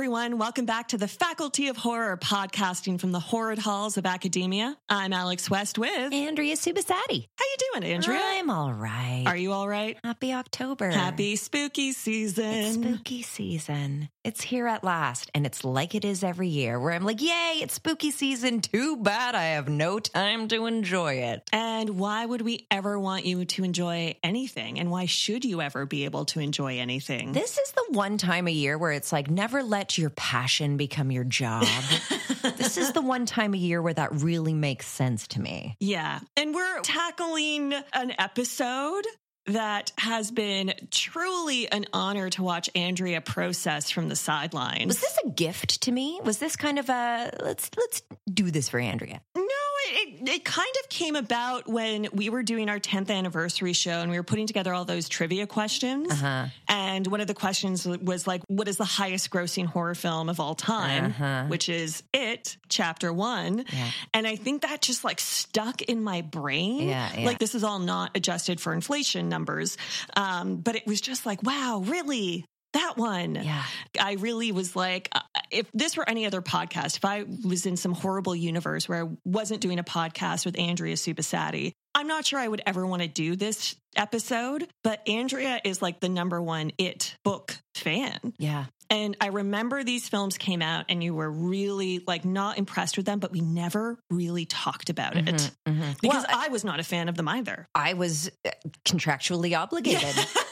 every everyone. Welcome back to the Faculty of Horror, podcasting from the horrid halls of academia. I'm Alex West with Andrea Subissati. How you doing, Andrea? I'm all right. Are you all right? Happy October. Happy spooky season. It's spooky season. It's here at last, and it's like it is every year, where I'm like, yay, it's spooky season. Too bad I have no time to enjoy it. And why would we ever want you to enjoy anything? And why should you ever be able to enjoy anything? This is the one time a year where it's like, never let your passion become your job. this is the one time a year where that really makes sense to me. Yeah. And we're tackling an episode that has been truly an honor to watch Andrea process from the sidelines. Was this a gift to me? Was this kind of a let's let's do this for Andrea? No, it, it kind of came about when we were doing our 10th anniversary show and we were putting together all those trivia questions. Uh-huh. And one of the questions was like, what is the highest grossing horror film of all time? Uh-huh. Which is It, Chapter One. Yeah. And I think that just like stuck in my brain. Yeah, yeah. Like this is all not adjusted for inflation numbers. Um, but it was just like, wow, really? That one. Yeah. I really was like, uh, if this were any other podcast, if I was in some horrible universe where I wasn't doing a podcast with Andrea Subissati, I'm not sure I would ever want to do this episode, but Andrea is like the number one It book fan. Yeah. And I remember these films came out and you were really like not impressed with them, but we never really talked about it because Mm-hmm, Well, I was not a fan of them either. I was uh, contractually obligated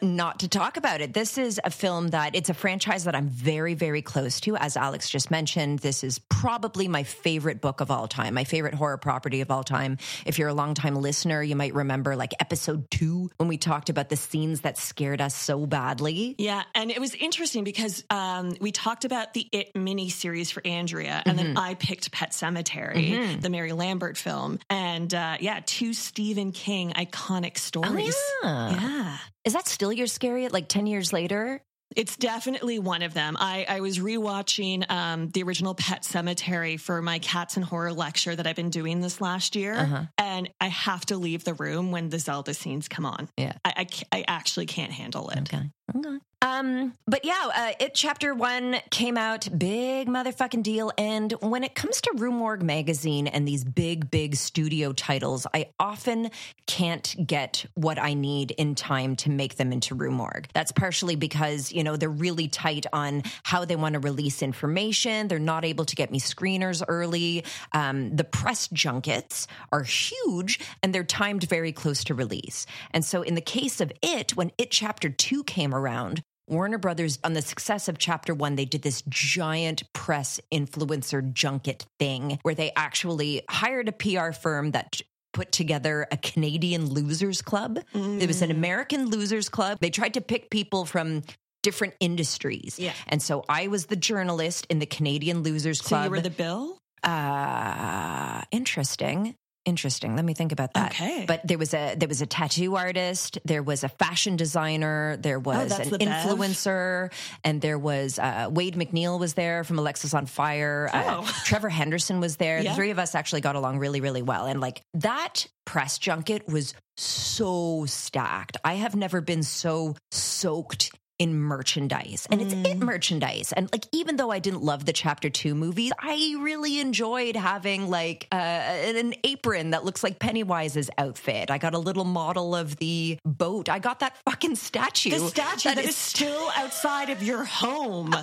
not to talk about it. This is a film that it's a franchise that I'm very, very close to. As Alex just mentioned, this is probably my favorite book of all time, my favorite horror property of all time. If you're a longtime listener, you might remember like episode two when we talked about the scenes that scared us so badly. Yeah, and it was interesting because um, we talked about the It mini series for Andrea, and then I picked Pet Sematary, the Mary Lambert film, and uh, yeah, two Stephen King iconic stories. yeah. yeah. Is that still your scary like 10 years later? It's definitely one of them. I, I was rewatching um, the original Pet Sematary for my Cats and Horror lecture that I've been doing this last year, Uh-huh. and I have to leave the room when the Zelda scenes come on. Yeah. I, I, I actually can't handle it. Okay. Okay. Um, but yeah, uh, it chapter one came out, big motherfucking deal. And when it comes to Rue Morgue magazine and these big, big studio titles, I often can't get what I need in time to make them into Rue Morgue. That's partially because, you know, they're really tight on how they want to release information. They're not able to get me screeners early. Um, the press junkets are huge and they're timed very close to release. And so in the case of it, when it chapter two came around, Warner Brothers, on the success of chapter one, they did this giant press influencer junket thing where they actually hired a PR firm that put together a Canadian losers club. It was an American losers club. They tried to pick people from different industries. Yeah. And so I was the journalist in the Canadian losers So club. you were the Bill? Uh, interesting. Interesting. Let me think about that. Okay. But there was a there was a tattoo artist, there was a fashion designer, there was Oh, an the Bev? influencer, and there was uh, Wade MacNeil was there from Alexisonfire. Uh, Oh. Trevor Henderson was there. Yeah. The three of us actually got along really, really well. And like that press junket was so stacked. I have never been so soaked in merchandise and it's Mm. it merchandise and like even though i didn't love the chapter 2 movies i really enjoyed having like uh, an apron that looks like pennywise's outfit i got a little model of the boat i got that fucking statue The statue that is is still outside of your home.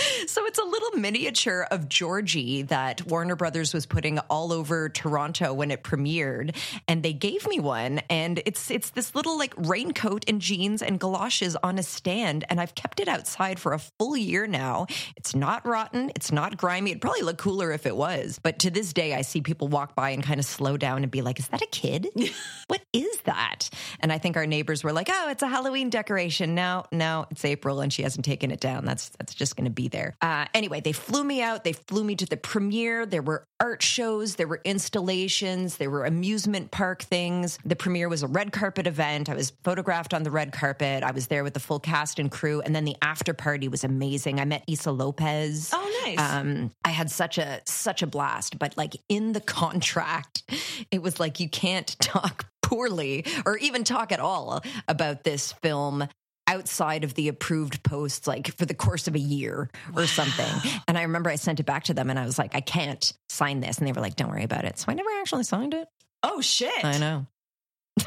so it's a little miniature of Georgie that Warner Brothers was putting all over Toronto when it premiered, and they gave me one, and it's it's this little like raincoat and jeans and galoshes on a stand, and I've kept it outside for a full year now. It's not rotten, it's not grimy. It'd probably look cooler if it was, but to this day, I see people walk by and kind of slow down and be like, "Is that a kid? what is that?" And I think our neighbors were like, "Oh, it's a Halloween decoration." No, no, it's April, and she hasn't taken it down. That's that's just going to be there. Uh, anyway, they flew me out. They flew me to the premiere. There were art shows, there were installations, there were amusement park things. The premiere was a red carpet event. I was photographed on the red carpet. I was there with the full cast and crew, and then the after party was amazing. I met Issa Lopez. Oh, nice. Um, I had such a such a blast, but like in the contract, it was like you can't talk poorly or even talk at all about this film outside of the approved posts like for the course of a year or something. And I remember I sent it back to them and I was like, I can't sign this. And they were like, don't worry about it. So I never actually signed it. Oh shit. I know.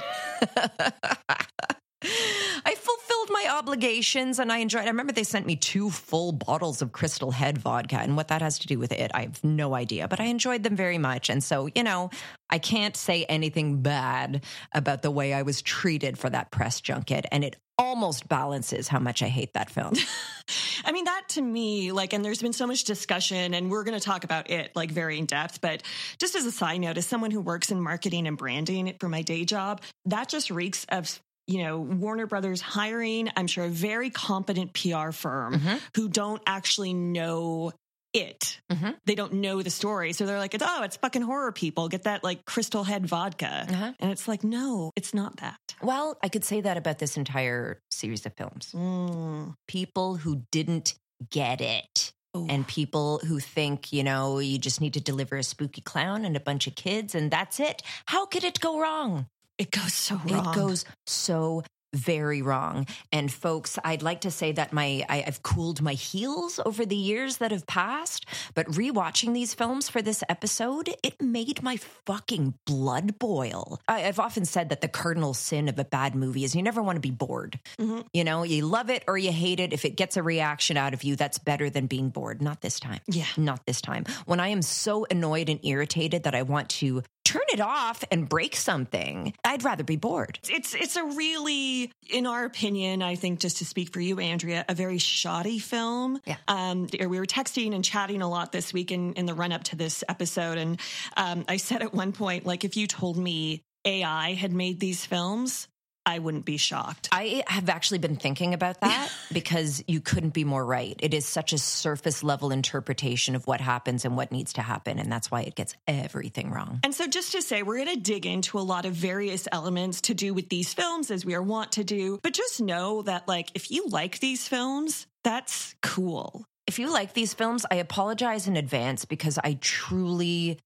I fulfilled my obligations and I enjoyed. I remember they sent me two full bottles of Crystal Head vodka, and what that has to do with it, I have no idea. But I enjoyed them very much, and so you know, I can't say anything bad about the way I was treated for that press junket, and it almost balances how much I hate that film. I mean, that to me, like, and there's been so much discussion, and we're going to talk about it like very in depth. But just as a side note, as someone who works in marketing and branding for my day job, that just reeks of you know, Warner Brothers hiring, I'm sure, a very competent PR firm Mhm. who don't actually know it. Mhm. They don't know the story. So they're like, it's, oh, it's fucking horror people. Get that like crystal head vodka. Uh-huh. And it's like, no, it's not that. Well, I could say that about this entire series of films. Mm. People who didn't get it. Ooh. and people who think, you know, you just need to deliver a spooky clown and a bunch of kids and that's it. How could it go wrong? it goes so wrong. It goes so very wrong. And folks, I'd like to say that my I, I've cooled my heels over the years that have passed, but rewatching these films for this episode, it made my fucking blood boil. I, I've often said that the cardinal sin of a bad movie is you never want to be bored. Mhm. You know, you love it or you hate it. If it gets a reaction out of you, that's better than being bored. Not this time. Yeah. Not this time. When I am so annoyed and irritated that I want to turn it off and break something, I'd rather be bored. It's it's a really, in our opinion, I think just to speak for you, Andrea, a very shoddy film. Yeah. Um, we were texting and chatting a lot this week in, in the run up to this episode, and um, I said at one point, like, if you told me AI had made these films, I wouldn't be shocked. I have actually been thinking about that because you couldn't be more right. It is such a surface level interpretation of what happens and what needs to happen. And that's why it gets everything wrong. And so, just to say, we're going to dig into a lot of various elements to do with these films as we are wont to do. But just know that, like, if you like these films, that's cool. If you like these films, I apologize in advance because I truly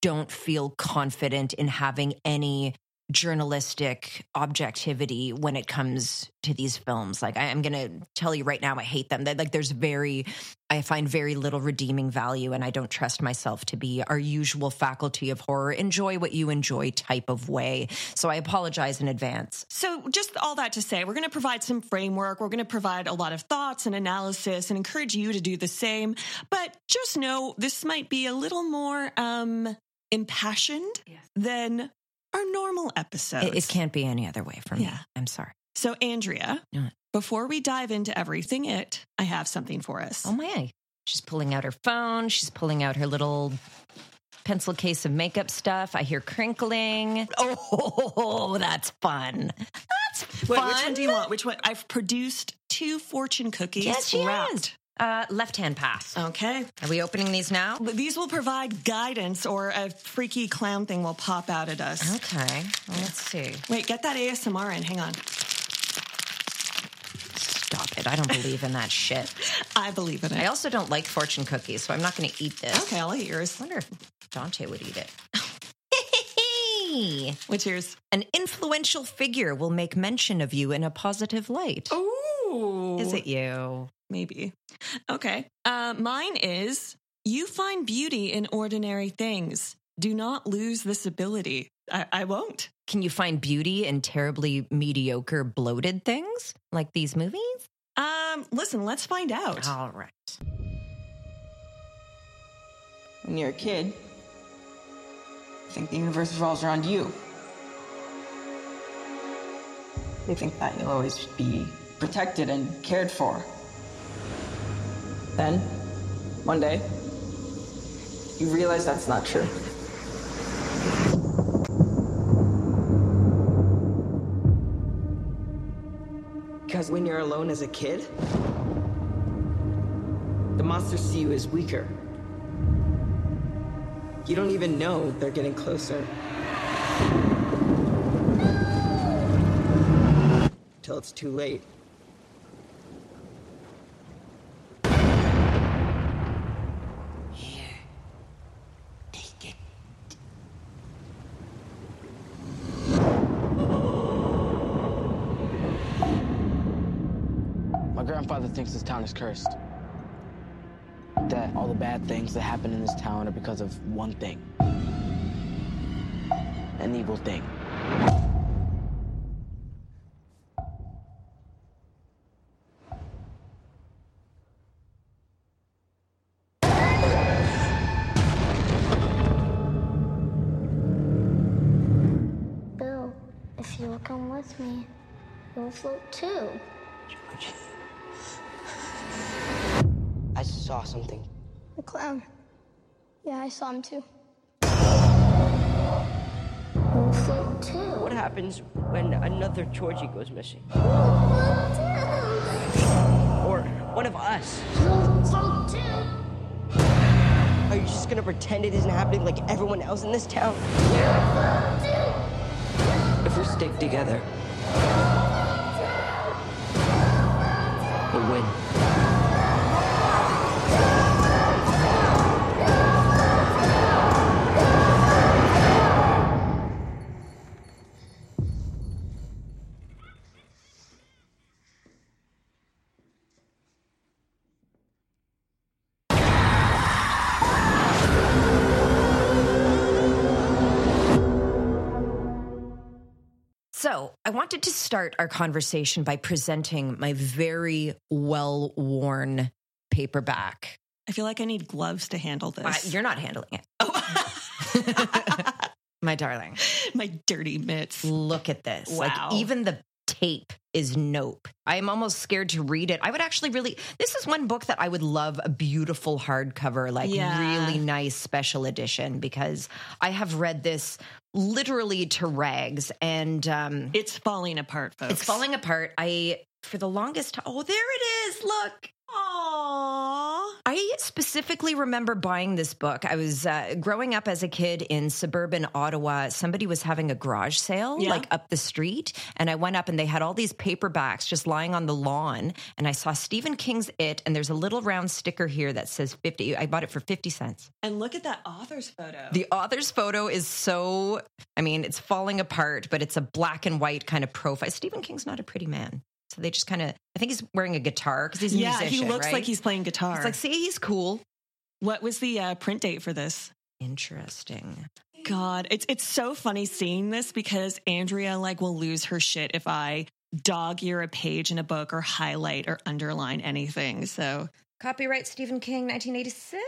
don't feel confident in having any journalistic objectivity when it comes to these films. Like I, I'm going to tell you right now, I hate them. That like there's very, I find very little redeeming value, and I don't trust myself to be our usual faculty of horror. Enjoy what you enjoy type of way. So I apologize in advance. So, just all that to say, we're going to provide some framework. We're going to provide a lot of thoughts and analysis and encourage you to do the same. But just know this might be a little more um, impassioned Yes. than our normal episodes. It, it can't be any other way for me. Yeah. I'm sorry. So, Andrea, before we dive into everything it, I have something for us. Oh my. She's pulling out her phone. She's pulling out her little pencil case of makeup stuff. I hear crinkling. Oh, that's fun. That's Wait, fun. which one do you want? Which one? I've produced two fortune cookies Yes, she wrapped. has. Uh, left hand pass. Okay. Are we opening these now? These will provide guidance or a freaky clown thing will pop out at us. Okay. Well, let's see. Wait, get that ASMR in. Hang on. Stop it. I don't believe in that shit. I believe in it. I also don't like fortune cookies, so I'm not going to eat this. okay, I'll eat yours. I wonder if Dante would eat it. What's yours? An influential figure will make mention of you in a positive light. Ooh. Is it you? Maybe. Okay. Uh, mine is you find beauty in ordinary things. Do not lose this ability. I, I won't. Can you find beauty in terribly mediocre, bloated things like these movies? Um, listen, let's find out. All right. When you're a kid, you think the universe revolves around you. You think that you'll always be protected and cared for. Then, one day, you realize that's not true. Because when you're alone as a kid, the monsters see you as weaker. You don't even know they're getting closer. Till it's too late. Thinks this town is cursed. That all the bad things that happen in this town are because of one thing an evil thing. Bill, if you'll come with me, you'll float too. George. I saw something. The clown. Yeah, I saw him too. Float too. What happens when another Georgie goes missing? Float too. Or one of us? Float too. Are you just gonna pretend it isn't happening like everyone else in this town? If we stick together, we'll win. I wanted to start our conversation by presenting my very well worn paperback. I feel like I need gloves to handle Uh, this. you're not handling it. my darling. My dirty mitts. Look at this. Wow. Like even the tape is nope. I'm almost scared to read it. I would actually really this is one book that I would love a beautiful hardcover, like Yeah. really nice special edition because I have read this literally to rags and um It's falling apart, folks. it's falling apart. I for the longest time oh there it is. Look. Aww. I specifically remember buying this book. I was uh, growing up as a kid in suburban Ottawa. Somebody was having a garage sale, Yeah. like up the street. And I went up and they had all these paperbacks just lying on the lawn. And I saw Stephen King's It, and there's a little round sticker here that says 50. I bought it for 50 cents. And look at that author's photo. The author's photo is so, I mean, it's falling apart, but it's a black and white kind of profile. Stephen King's not a pretty man. So they just kind of, I think he's wearing a guitar because he's a yeah, musician. he looks right? like he's playing guitar. It's like, see, he's cool. what was the uh, print date for this? Interesting. God, it's it's so funny seeing this because Andrea like will lose her shit if I dog ear a page in a book or highlight or underline anything. So Copyright Stephen King, 1986.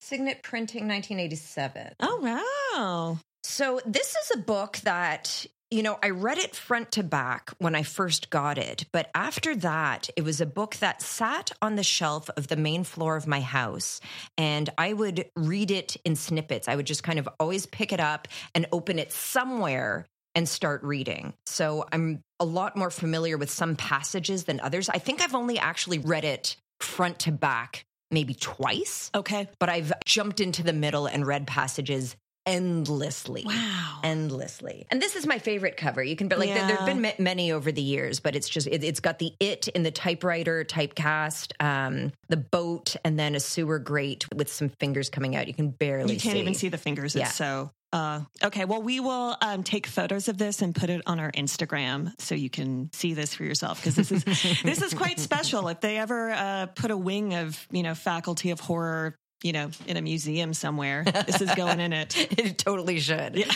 Signet Printing, 1987. Oh wow. So, this is a book that, you know, I read it front to back when I first got it. But after that, it was a book that sat on the shelf of the main floor of my house. And I would read it in snippets. I would just kind of always pick it up and open it somewhere and start reading. So, I'm a lot more familiar with some passages than others. I think I've only actually read it front to back maybe twice Okay. but I've jumped into the middle and read passages endlessly. Wow. Endlessly. And this is my favorite cover. You can, but like, there, there have been ma- many over the years, but it's just, it, it's got the it in the typewriter typecast, um, the boat, and then a sewer grate with some fingers coming out. You can barely You can't see. even see the fingers. Yeah. It's so uh, okay. Well, we will um, take photos of this and put it on our Instagram so you can see this for yourself because this is this is quite special. If they ever uh, put a wing of you know faculty of horror, you know, in a museum somewhere, this is going in it. it totally should. Yeah.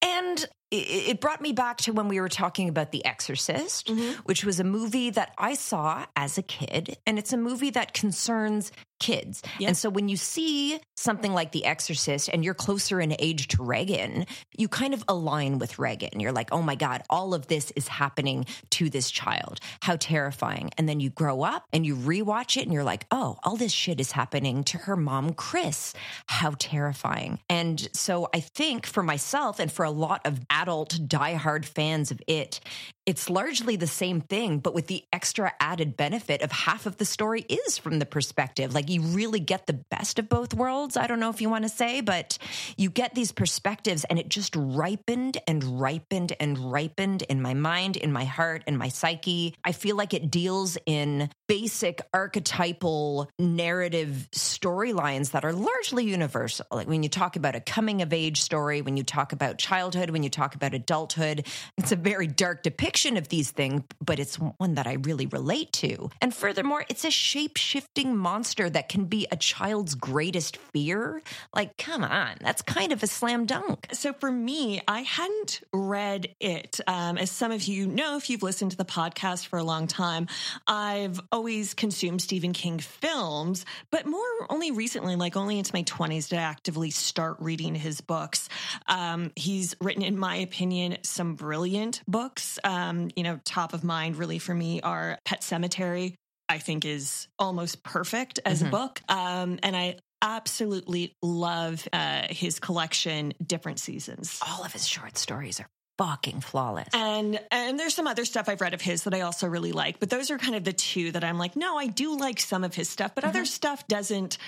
And it it brought me back to when we were talking about The Exorcist, mm-hmm. which was a movie that I saw as a kid. And it's a movie that concerns kids. Yeah. And so when you see something like The Exorcist and you're closer in age to Regan, you kind of align with Regan. You're like, oh my God, all of this is happening to this child. How terrifying. And then you grow up and you rewatch it and you're like, oh, all this shit is happening to her mom, Chris. How terrifying. And so I think for myself and for a lot of adult diehard fans of it, it's largely the same thing, but with the extra added benefit of half of the story is from the perspective. Like you really get the best of both worlds. I don't know if you want to say, but you get these perspectives and it just ripened and ripened and ripened in my mind, in my heart, in my psyche. I feel like it deals in basic archetypal narrative storylines that are largely universal. Like when you talk about a coming of age story, when you talk about childhood, when you talk about adulthood, it's a very dark depiction of these things, but it's one that I really relate to. And furthermore, it's a shape shifting monster that can be a child's greatest fear. Like, come on, that's kind of a slam dunk. So for me, I hadn't read it. Um, as some of you know, if you've listened to the podcast for a long time, I've always consumed Stephen King films, but more only recently, like only into my 20s, did I actively start reading his books. Um, he's written, in my opinion, some brilliant books. Um, you know, top of mind really for me are Pet Sematary. I think is almost perfect as Mhm. a book. Um, and I absolutely love uh, his collection, Different Seasons. All of his short stories are fucking flawless. And and there's some other stuff I've read of his that I also really like, but those are kind of the two that I'm like, no, I do like some of his stuff, but other stuff doesn't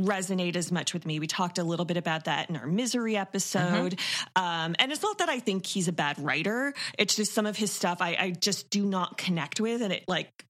resonate as much with me. We talked a little bit about that in our misery episode, um, and it's not that I think he's a bad writer. It's just some of his stuff I, I just do not connect with, and it like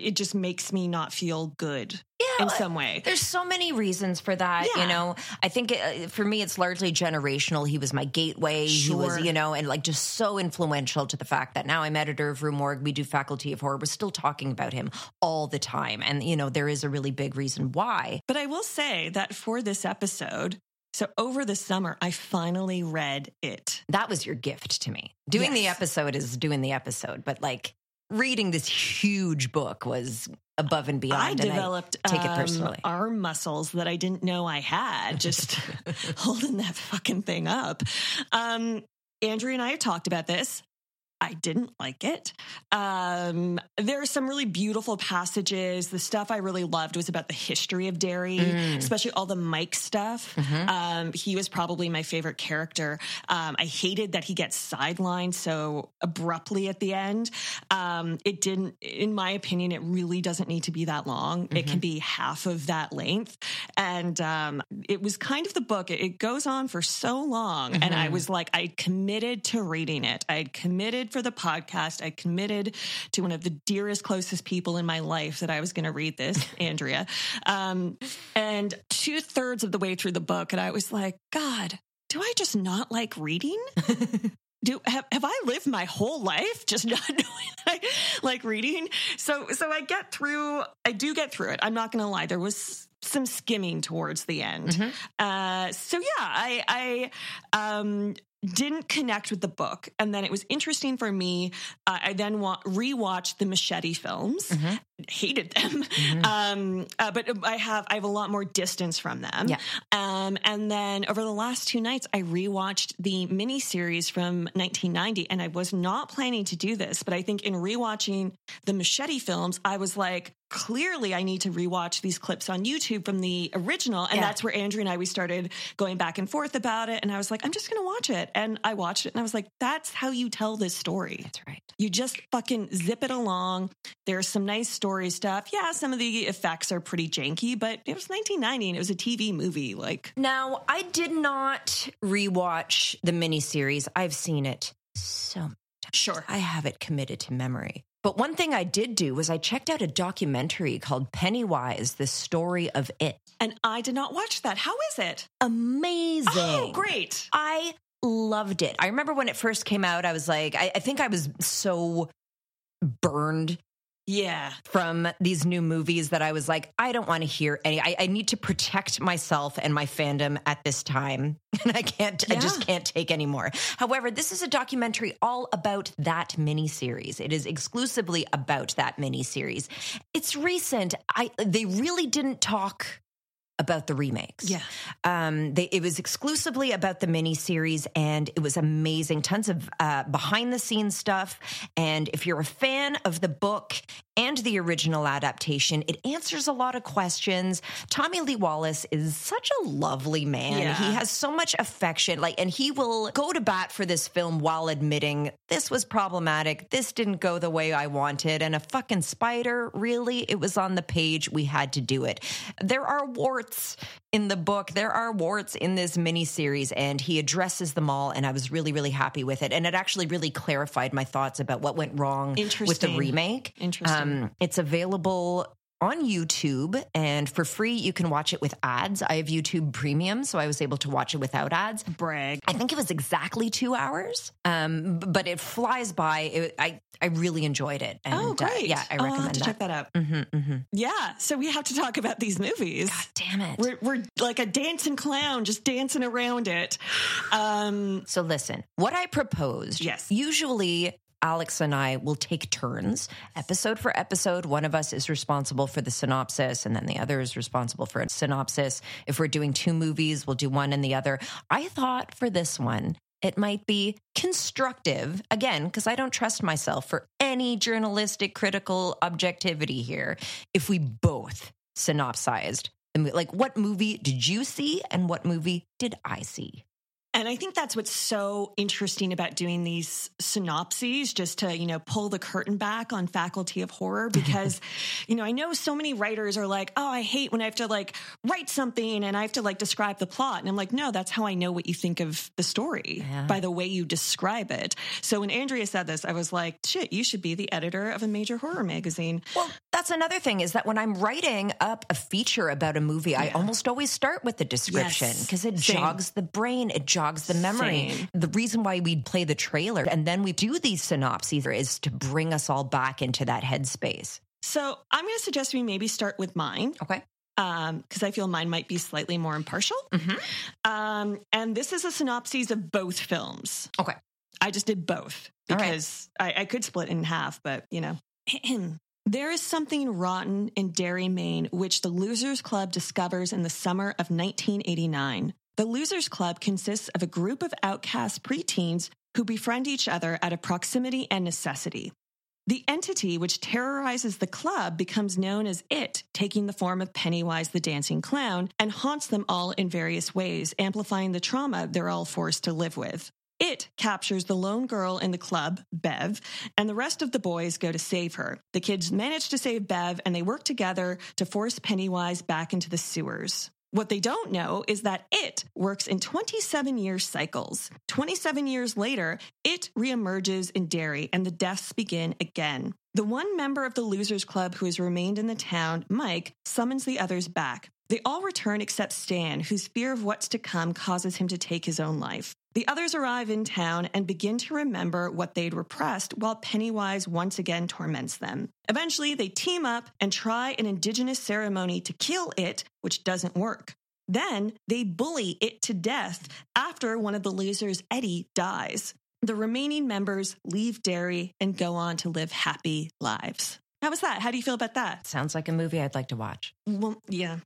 it just makes me not feel good Yeah, in some way. There's so many reasons for that. Yeah. You know, I think uh, for me, it's largely generational. He was my gateway. He was, you know, and like just so influential to the fact that now I'm editor of Rue Morgue. We do Faculty of Horror. We're still talking about him all the time. And, you know, there is a really big reason why. But I will say that for this episode, so over the summer, I finally read it. That was your gift to me. Doing the episode is doing the episode, but like reading this huge book was above and beyond. I and developed take it um, arm muscles that I didn't know I had just holding that fucking thing up. Um, Andrea and I have talked about this. I didn't like it. Um, there are some really beautiful passages. The stuff I really loved was about the history of Derry, Mm. especially all the Mike stuff. Mm-hmm. Um, he was probably my favorite character. Um, I hated that he gets sidelined so abruptly at the end. Um, it didn't, in my opinion, it really doesn't need to be that long. It Mm-hmm. can be half of that length. And um, it was kind of the book. It, it goes on for so long. And Mm-hmm. I was like, I committed to reading it. I had committed for the podcast. I committed to one of the dearest, closest people in my life that I was going to read this, Andrea. Um, and two thirds of the way through the book, and I was like, God, do I just not like reading? do have, have I lived my whole life just not knowing I like reading? So so I get through. I do get through it. I'm not going to lie. There was some skimming towards the end. Uh, so yeah, I I um, didn't connect with the book, and then it was interesting for me. Uh, I then wa- rewatched the Muschietti films. Hated them, um, uh, but I have I have a lot more distance from them. Yeah. Um, and then over the last two nights, I rewatched the miniseries from 1990, and I was not planning to do this, but I think in rewatching the Muschietti films, I was like, clearly, I need to rewatch these clips on YouTube from the original, and Yeah. that's where Andrea and I we started going back and forth about it, and I was like, I'm just going to watch it, and I watched it, and I was like, that's how you tell this story. That's right. You just fucking zip it along. There's some nice story stuff. Yeah, some of the effects are pretty janky, but it was 1990 and it was a TV movie. Like, Now, I did not rewatch the miniseries. I've seen it so many. Sure. I have it committed to memory. But one thing I did do was I checked out a documentary called Pennywise, the story of it. and I did not watch that. How is it? Amazing. Oh, great. I loved it. I remember when it first came out, I was like, I, I think I was so burned Yeah. from these new movies that I was like, I don't want to hear any. I, I need to protect myself and my fandom at this time, and I can't. I just can't take anymore. However, this is a documentary all about that miniseries. It is exclusively about that miniseries. It's recent. I they really didn't talk about the remakes. Yeah. Um, they, it was exclusively about the miniseries, and it was amazing. Tons of uh, behind the scenes stuff. And if you're a fan of the book and the original adaptation, it answers a lot of questions. Tommy Lee Wallace is such a lovely man. Yeah. He has so much affection, like, and he will go to bat for this film while admitting this was problematic. This didn't go the way I wanted, and a fucking spider. Really, it was on the page. We had to do it. There are warts in the book. There are warts in this miniseries, and he addresses them all. And I was really, really happy with it. And it actually really clarified my thoughts about what went wrong with the remake. Interesting. Um, it's available on YouTube, and for free, you can watch it with ads. I have YouTube Premium, so I was able to watch it without ads. Brag. I think it was exactly two hours, um, but it flies by. It, I I really enjoyed it. And, oh, uh, great. yeah, I Oh, I'll recommend have to that. check that out. hmm hmm Yeah. So we have to talk about these movies. God damn it! We're, we're like a dancing clown, just dancing around it. Um, So listen, what I proposed. Yes. Usually. Alex and I will take turns, episode for episode. One of us is responsible for the synopsis, and then the other is responsible for a synopsis. If we're doing two movies, we'll do one and the other. I thought for this one, it might be constructive, again, because I don't trust myself for any journalistic critical objectivity here, if we both synopsized. Like, what movie did you see, and what movie did I see? And I think that's what's so interesting about doing these synopses, just to, you know, pull the curtain back on faculty of horror. Because, you know, I know so many writers are like, oh, I hate when I have to like write something and I have to like describe the plot. And I'm like, no, that's how I know what you think of the story Yeah. by the way you describe it. So when Andrea said this, I was like, shit, you should be the editor of a major horror magazine. Well, that's another thing is that when I'm writing up a feature about a movie, I almost always start with the description Yes. because it Same. jogs the brain, it jogs the memory. Same. The reason why we play the trailer and then we do these synopses is to bring us all back into that headspace. So I'm going to suggest we maybe start with mine. Okay. because I feel mine might be slightly more impartial. Mm-hmm. Um, and this is a synopsis of both films. Okay. I just did both All right. because I, I could split in half, but you know. there is something rotten in Derry, Maine, which the Losers Club discovers in the summer of 1989. The Losers Club consists of a group of outcast preteens who befriend each other out of proximity and necessity. The entity which terrorizes the club becomes known as It, taking the form of Pennywise the Dancing Clown, and haunts them all in various ways, amplifying the trauma they're all forced to live with. It captures the lone girl in the club, Bev, and the rest of the boys go to save her. The kids manage to save Bev, and they work together to force Pennywise back into the sewers. What they don't know is that it works in 27 year cycles. 27 years later, it reemerges in Derry and the deaths begin again. The one member of the Losers Club who has remained in the town, Mike, summons the others back. They all return except Stan, whose fear of what's to come causes him to take his own life. The others arrive in town and begin to remember what they'd repressed while Pennywise once again torments them. Eventually, they team up and try an indigenous ceremony to kill it, which doesn't work. Then they bully it to death after one of the losers, Eddie, dies. The remaining members leave Derry and go on to live happy lives. How was that? How do you feel about that? Sounds like a movie I'd like to watch. Well, yeah,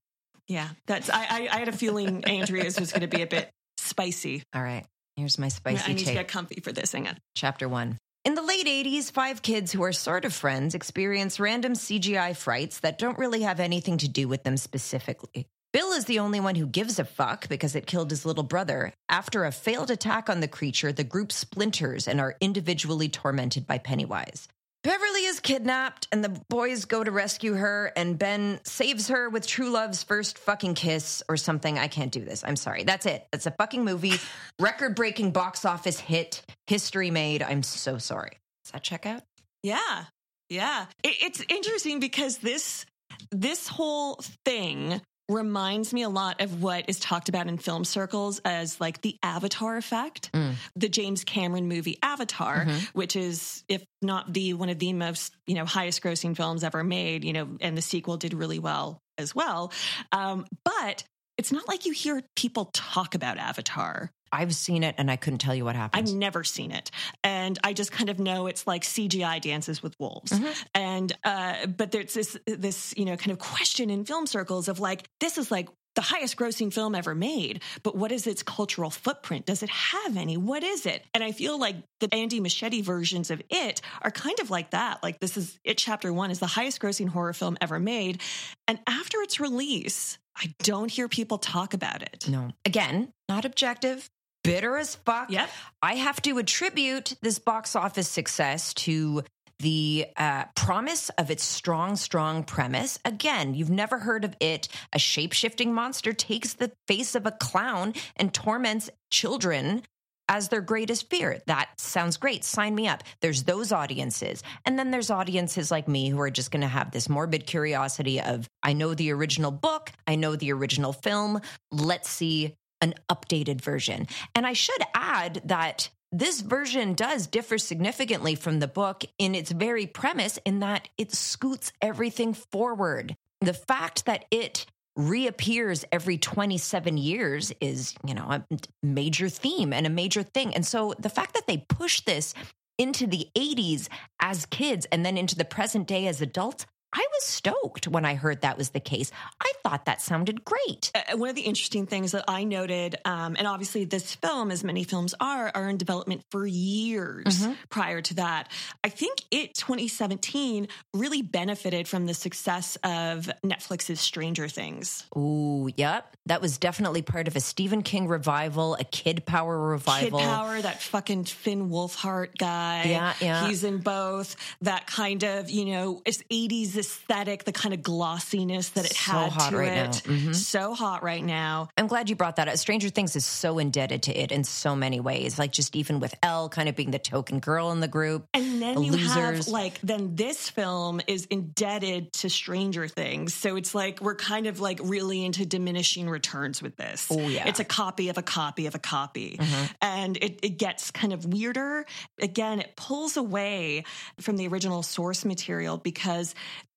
yeah. That's I. I, I had a feeling Andrea's was going to be a bit spicy. All right. Here's my spicy I need to get comfy for this. Hang on. Chapter one. In the late 80s, five kids who are sort of friends experience random CGI frights that don't really have anything to do with them specifically. Bill is the only one who gives a fuck because it killed his little brother. After a failed attack on the creature, the group splinters and are individually tormented by Pennywise. Beverly is kidnapped, and the boys go to rescue her, and Ben saves her with true love's first fucking kiss or something. I can't do this. I'm sorry. That's it. That's a fucking movie. Record breaking box office hit. History made. I'm so sorry. Does that check out? Yeah, yeah. It, it's interesting because this this whole thing reminds me a lot of what is talked about in film circles as like the Avatar effect, the James Cameron movie Avatar, which is if not the one of the most you know highest grossing films ever made. You know, and the sequel did really well as well. Um, but it's not like you hear people talk about Avatar. I've seen it, and I couldn't tell you what happened. I've never seen it, and I just kind of know it's like CGI dances with wolves. And uh, but there's this this you know kind of question in film circles of like this is like the highest grossing film ever made, but what is its cultural footprint? Does it have any? What is it? And I feel like the Andy Muschietti versions of it are kind of like that. Like this is it. Chapter one is the highest grossing horror film ever made, and after its release. I don't hear people talk about it. no. Again, not objective. Bitter as fuck. Yep. I have to attribute this box office success to the uh, promise of its strong, strong premise. Again, you've never heard of it. A shape shifting monster takes the face of a clown and torments children. As their greatest fear. That sounds great. Sign me up. There's those audiences. And then there's audiences like me who are just going to have this morbid curiosity of I know the original book, I know the original film. Let's see an updated version. And I should add that this version does differ significantly from the book in its very premise, in that it scoots everything forward. The fact that it reappears every 27 years is, you know, a major theme and a major thing. And so the fact that they push this into the 80s as kids and then into the present day as adults, I was stoked when I heard that was the case. I thought that sounded great. Uh, one of the interesting things that I noted, um, and obviously this film, as many films are, are in development for years Mm-hmm. prior to that. I think it 2017 really benefited from the success of Netflix's Stranger Things. Ooh, yep. That was definitely part of a Stephen King revival, a kid power revival. Kid Power, that fucking Finn Wolfhard guy. Yeah, yeah. He's in both. That kind of, you know, it's 80s aesthetic, the kind of glossiness that it So had to right it. Mhm. So hot right now. I'm glad you brought that up. Stranger Things is so indebted to it in so many ways. Like just even with El kind of being the token girl in the group. And then the you losers. have like then this film is indebted to Stranger Things. So it's like we're kind of like really into diminishing returns with this. Oh, yeah. Mm-hmm. It's a copy of a copy of a copy. And it, it gets kind of weirder. Again, it pulls away from the original source material because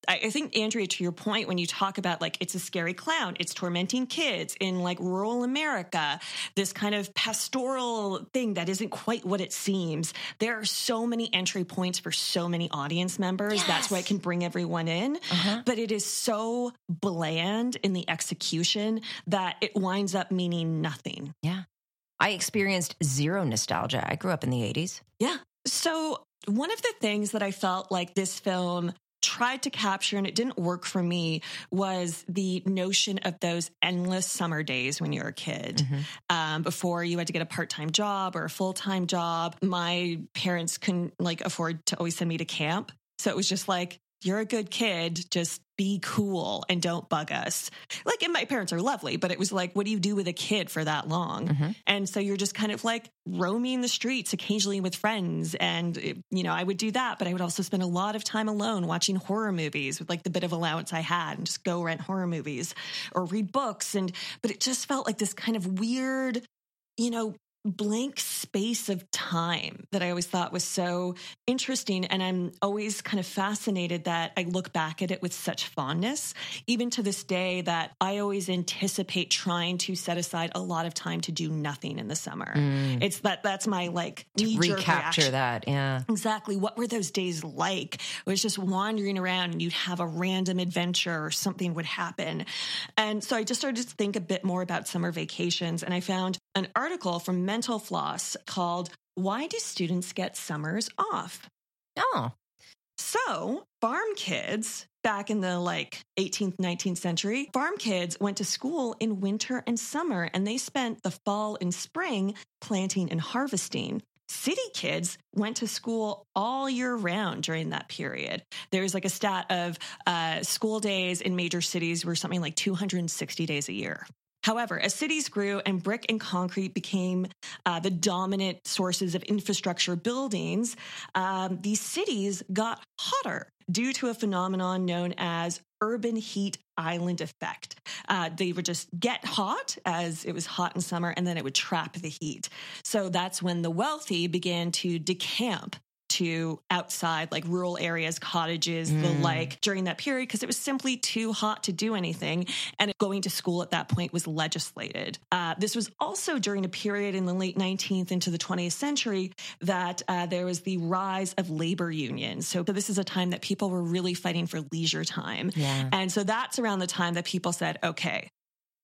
I I think Andrea, to your point, when you talk about like it's a scary clown, it's tormenting kids in like rural America, this kind of pastoral thing that isn't quite what it seems. There are so many entry points for so many audience members. That's why it can bring everyone in. Uh-huh. But it is so bland in the execution that it winds up meaning nothing. Yeah. I experienced zero nostalgia. I grew up in the 80s. Yeah. So, one of the things that I felt like this film tried to capture and it didn't work for me was the notion of those endless summer days when you're a kid. Um, before you had to get a part time job or a full time job. My parents couldn't like afford to always send me to camp. So it was just like, you're a good kid, just be cool and don't bug us. Like, and my parents are lovely, but it was like, what do you do with a kid for that long? Mm-hmm. And so you're just kind of like roaming the streets occasionally with friends. And, it- you know, I would do that, but I would also spend a lot of time alone watching horror movies with like the bit of allowance I had and just go rent horror movies or read books. And, but it just felt like this kind of weird, you know, blank space of time that I always thought was so interesting. And I'm always kind of fascinated that I look back at it with such fondness, even to this day, that I always anticipate trying to set aside a lot of time to do nothing in the summer. Mm. It's that that's my like Recapture that. Yeah. Exactly. What were those days like? It was just wandering around and you'd have a random adventure or something would happen. And so I just started to think a bit more about summer vacations. And I found an article from Mental Floss called Why Do Students Get Summers Off? Oh. So, farm kids back in the like 18th, 19th century, farm kids went to school in winter and summer and they spent the fall and spring planting and harvesting. City kids went to school all year round during that period. There's like a stat of uh, school days in major cities were something like 260 days a year. However, as cities grew and brick and concrete became uh, the dominant sources of infrastructure buildings, um, these cities got hotter due to a phenomenon known as urban heat island effect. Uh, they would just get hot as it was hot in summer, and then it would trap the heat. So that's when the wealthy began to decamp to outside like rural areas cottages the like during that period because it was simply too hot to do anything and going to school at that point was legislated. Uh, this was also during a period in the late 19th into the 20th century that uh, there was the rise of labor unions. So this is a time that people were really fighting for leisure time. Yeah. and so that's around the time that people said okay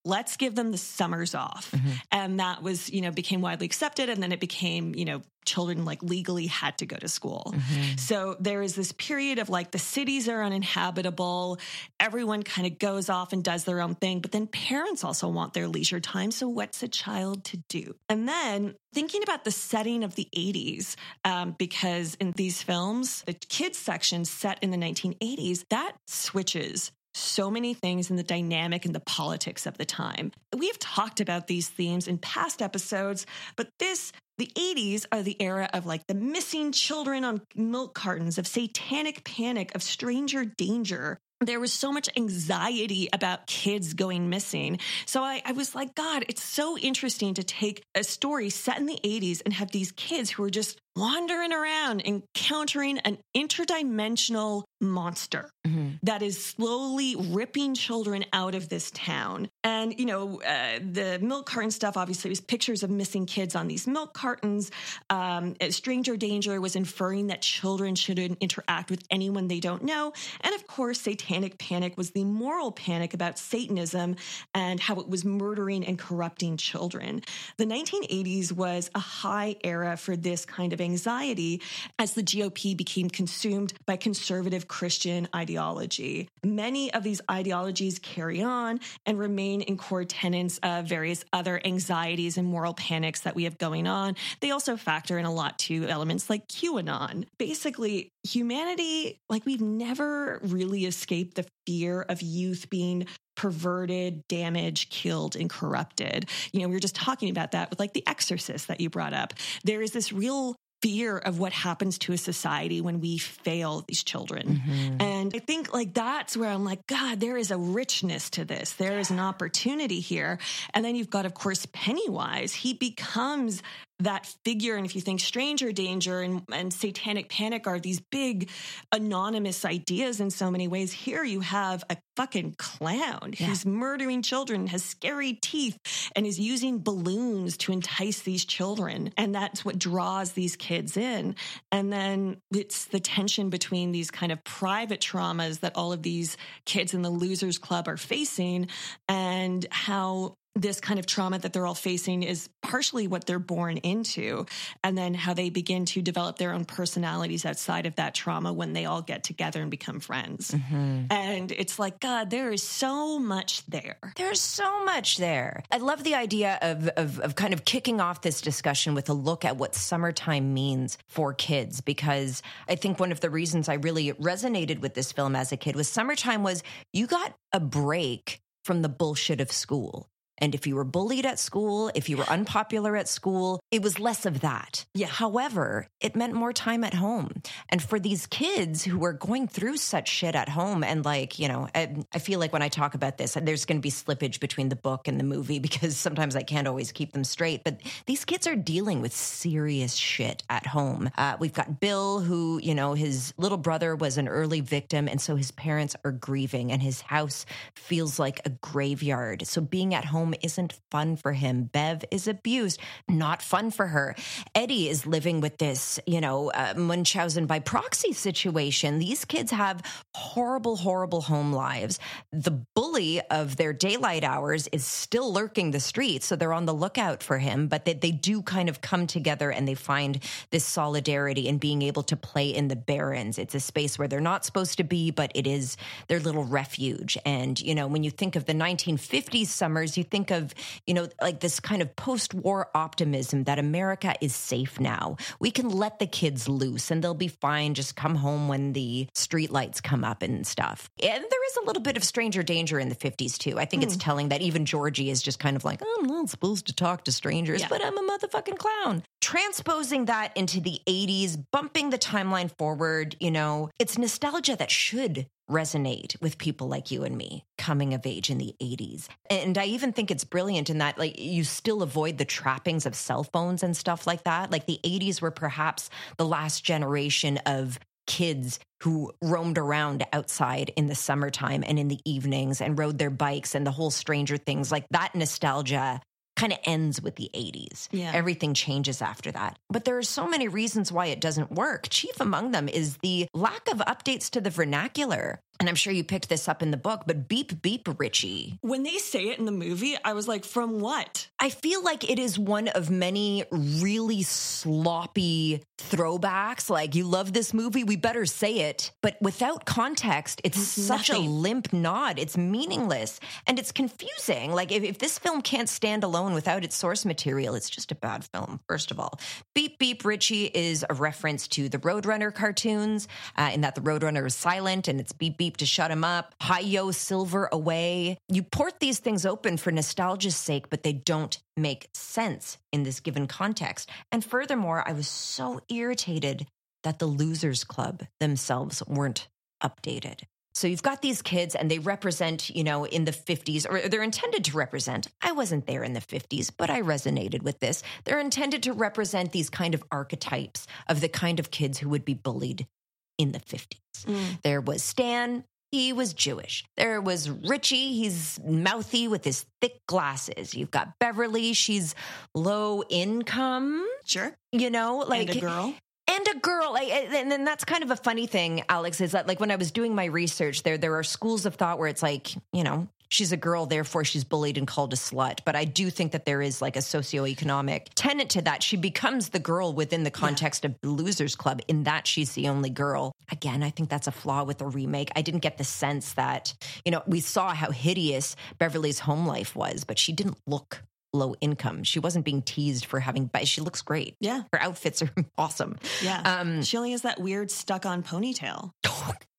let's give them the summers off. And that was you know became widely accepted. And then it became you know children like legally had to go to school. So there is this period of like the cities are uninhabitable. Everyone kind of goes off and does their own thing. But then parents also want their leisure time. So what's a child to do? And then thinking about the setting of the 80s um, because in these films the kids section set in the 1980s that switches so many things in the dynamic and the politics of the time. We've talked about these themes in past episodes, but this The 80s are the era of like the missing children on milk cartons, of satanic panic, of stranger danger. There was so much anxiety about kids going missing. So I, I, was like, God, it's so interesting to take a story set in the 80s and have these kids who are just wandering around encountering an interdimensional monster mm-hmm. that is slowly ripping children out of this town. And, you know, uh, the milk carton stuff obviously was pictures of missing kids on these milk cartons. Um, Stranger Danger was inferring that children shouldn't interact with anyone they don't know. And of course, Satanic Panic was the moral panic about Satanism and how it was murdering and corrupting children. The 1980s was a high era for this kind of anxiety as the GOP became consumed by conservative Christian ideology. Many of these ideologies carry on and remain in core tenets of various other anxieties and moral panics that we have going on. They also factor in a lot to elements like QAnon. Basically, humanity, like we've never really escaped the fear of youth being perverted, damaged, killed, and corrupted. You know, we were just talking about that with like The Exorcist that you brought up. There is this real fear of what happens to a society when we fail these children. Mm-hmm. And I think like that's where I'm like, God, there is a richness to this. There is an opportunity here. And then you've got, of course, Pennywise. He becomes that figure. And if you think stranger danger and, and satanic panic are these big anonymous ideas in so many ways, here you have a fucking clown yeah. who's murdering children, has scary teeth, and is using balloons to entice these children. And that's what draws these kids in. And then it's the tension between these kind of private traumas that all of these kids in the Losers Club are facing and how this kind of trauma that they're all facing is partially what they're born into and then how they begin to develop their own personalities outside of that trauma when they all get together and become friends. Mm-hmm. and it's like god there is so much there. There's so much there. I love the idea of, of, of kind of kicking off this discussion with a look at what summertime means for kids because i think one of the reasons i really resonated with this film as a kid was summertime was you got a break from the bullshit of school and if you were bullied at school, if you were unpopular at school, it was less of that. Yeah. However, it meant more time at home. And for these kids who were going through such shit at home, and like, you know, I, I feel like when I talk about this, there's going to be slippage between the book and the movie because sometimes I can't always keep them straight. But these kids are dealing with serious shit at home. Uh, we've got Bill, who, you know, his little brother was an early victim. And so his parents are grieving, and his house feels like a graveyard. So being at home home isn't fun for him. Bev is abused, not fun for her. Eddie is living with this, you know, uh, Munchausen by proxy situation. These kids have horrible, horrible home lives. The bully of their daylight hours is still lurking the streets, so they're on the lookout for him, but they, they do kind of come together and they find this solidarity and being able to play in the barrens. It's a space where they're not supposed to be, but it is their little refuge. And, you know, when you think of the 1950s summers, you think think of, you know, like this kind of post war optimism that America is safe now. We can let the kids loose and they'll be fine. Just come home when the street lights come up and stuff. And there is a little bit of stranger danger in the 50s too. I think mm. it's telling that even Georgie is just kind of like, I'm not supposed to talk to strangers, yeah. but I'm a motherfucking clown. Transposing that into the 80s, bumping the timeline forward, you know, it's nostalgia that should resonate with people like you and me coming of age in the 80s. And I even think it's brilliant in that like you still avoid the trappings of cell phones and stuff like that. Like the 80s were perhaps the last generation of kids who roamed around outside in the summertime and in the evenings and rode their bikes and the whole Stranger Things like that nostalgia kind of ends with the 80s. Yeah. Everything changes after that. But there are so many reasons why it doesn't work. Chief among them is the lack of updates to the vernacular and I'm sure you picked this up in the book, but beep, beep, Richie. When they say it in the movie, I was like, from what? I feel like it is one of many really sloppy throwbacks. Like, you love this movie, we better say it. But without context, it's, it's such nothing. a limp nod. It's meaningless and it's confusing. Like, if, if this film can't stand alone without its source material, it's just a bad film, first of all. Beep, beep, Richie is a reference to the Roadrunner cartoons, uh, in that the Roadrunner is silent and it's beep, beep tape to shut him up. Hi-Yo Silver away. You port these things open for nostalgia's sake, but they don't make sense in this given context. And furthermore, I was so irritated that the Losers Club themselves weren't updated. So you've got these kids and they represent, you know, in the 50s, or they're intended to represent. I wasn't there in the 50s, but I resonated with this. They're intended to represent these kind of archetypes of the kind of kids who would be bullied in the 50s. Mm. There was Stan. He was Jewish. There was Richie. He's mouthy with his thick glasses. You've got Beverly. She's low income. Sure. You know, like and a girl. and a girl like, and then that's kind of a funny thing alex is that like when i was doing my research there there are schools of thought where it's like you know she's a girl therefore she's bullied and called a slut. But i do think that there is like a socioeconomic tenant to that. She becomes the girl within the context of the losers club in that she's the only girl. Again i think that's a flaw with the remake. I didn't get the sense that you know we saw how hideous beverly's home life was but she didn't look low income. She wasn't being teased for having but she looks great. Yeah. her outfits are awesome. Yeah. um she only has that weird stuck on ponytail.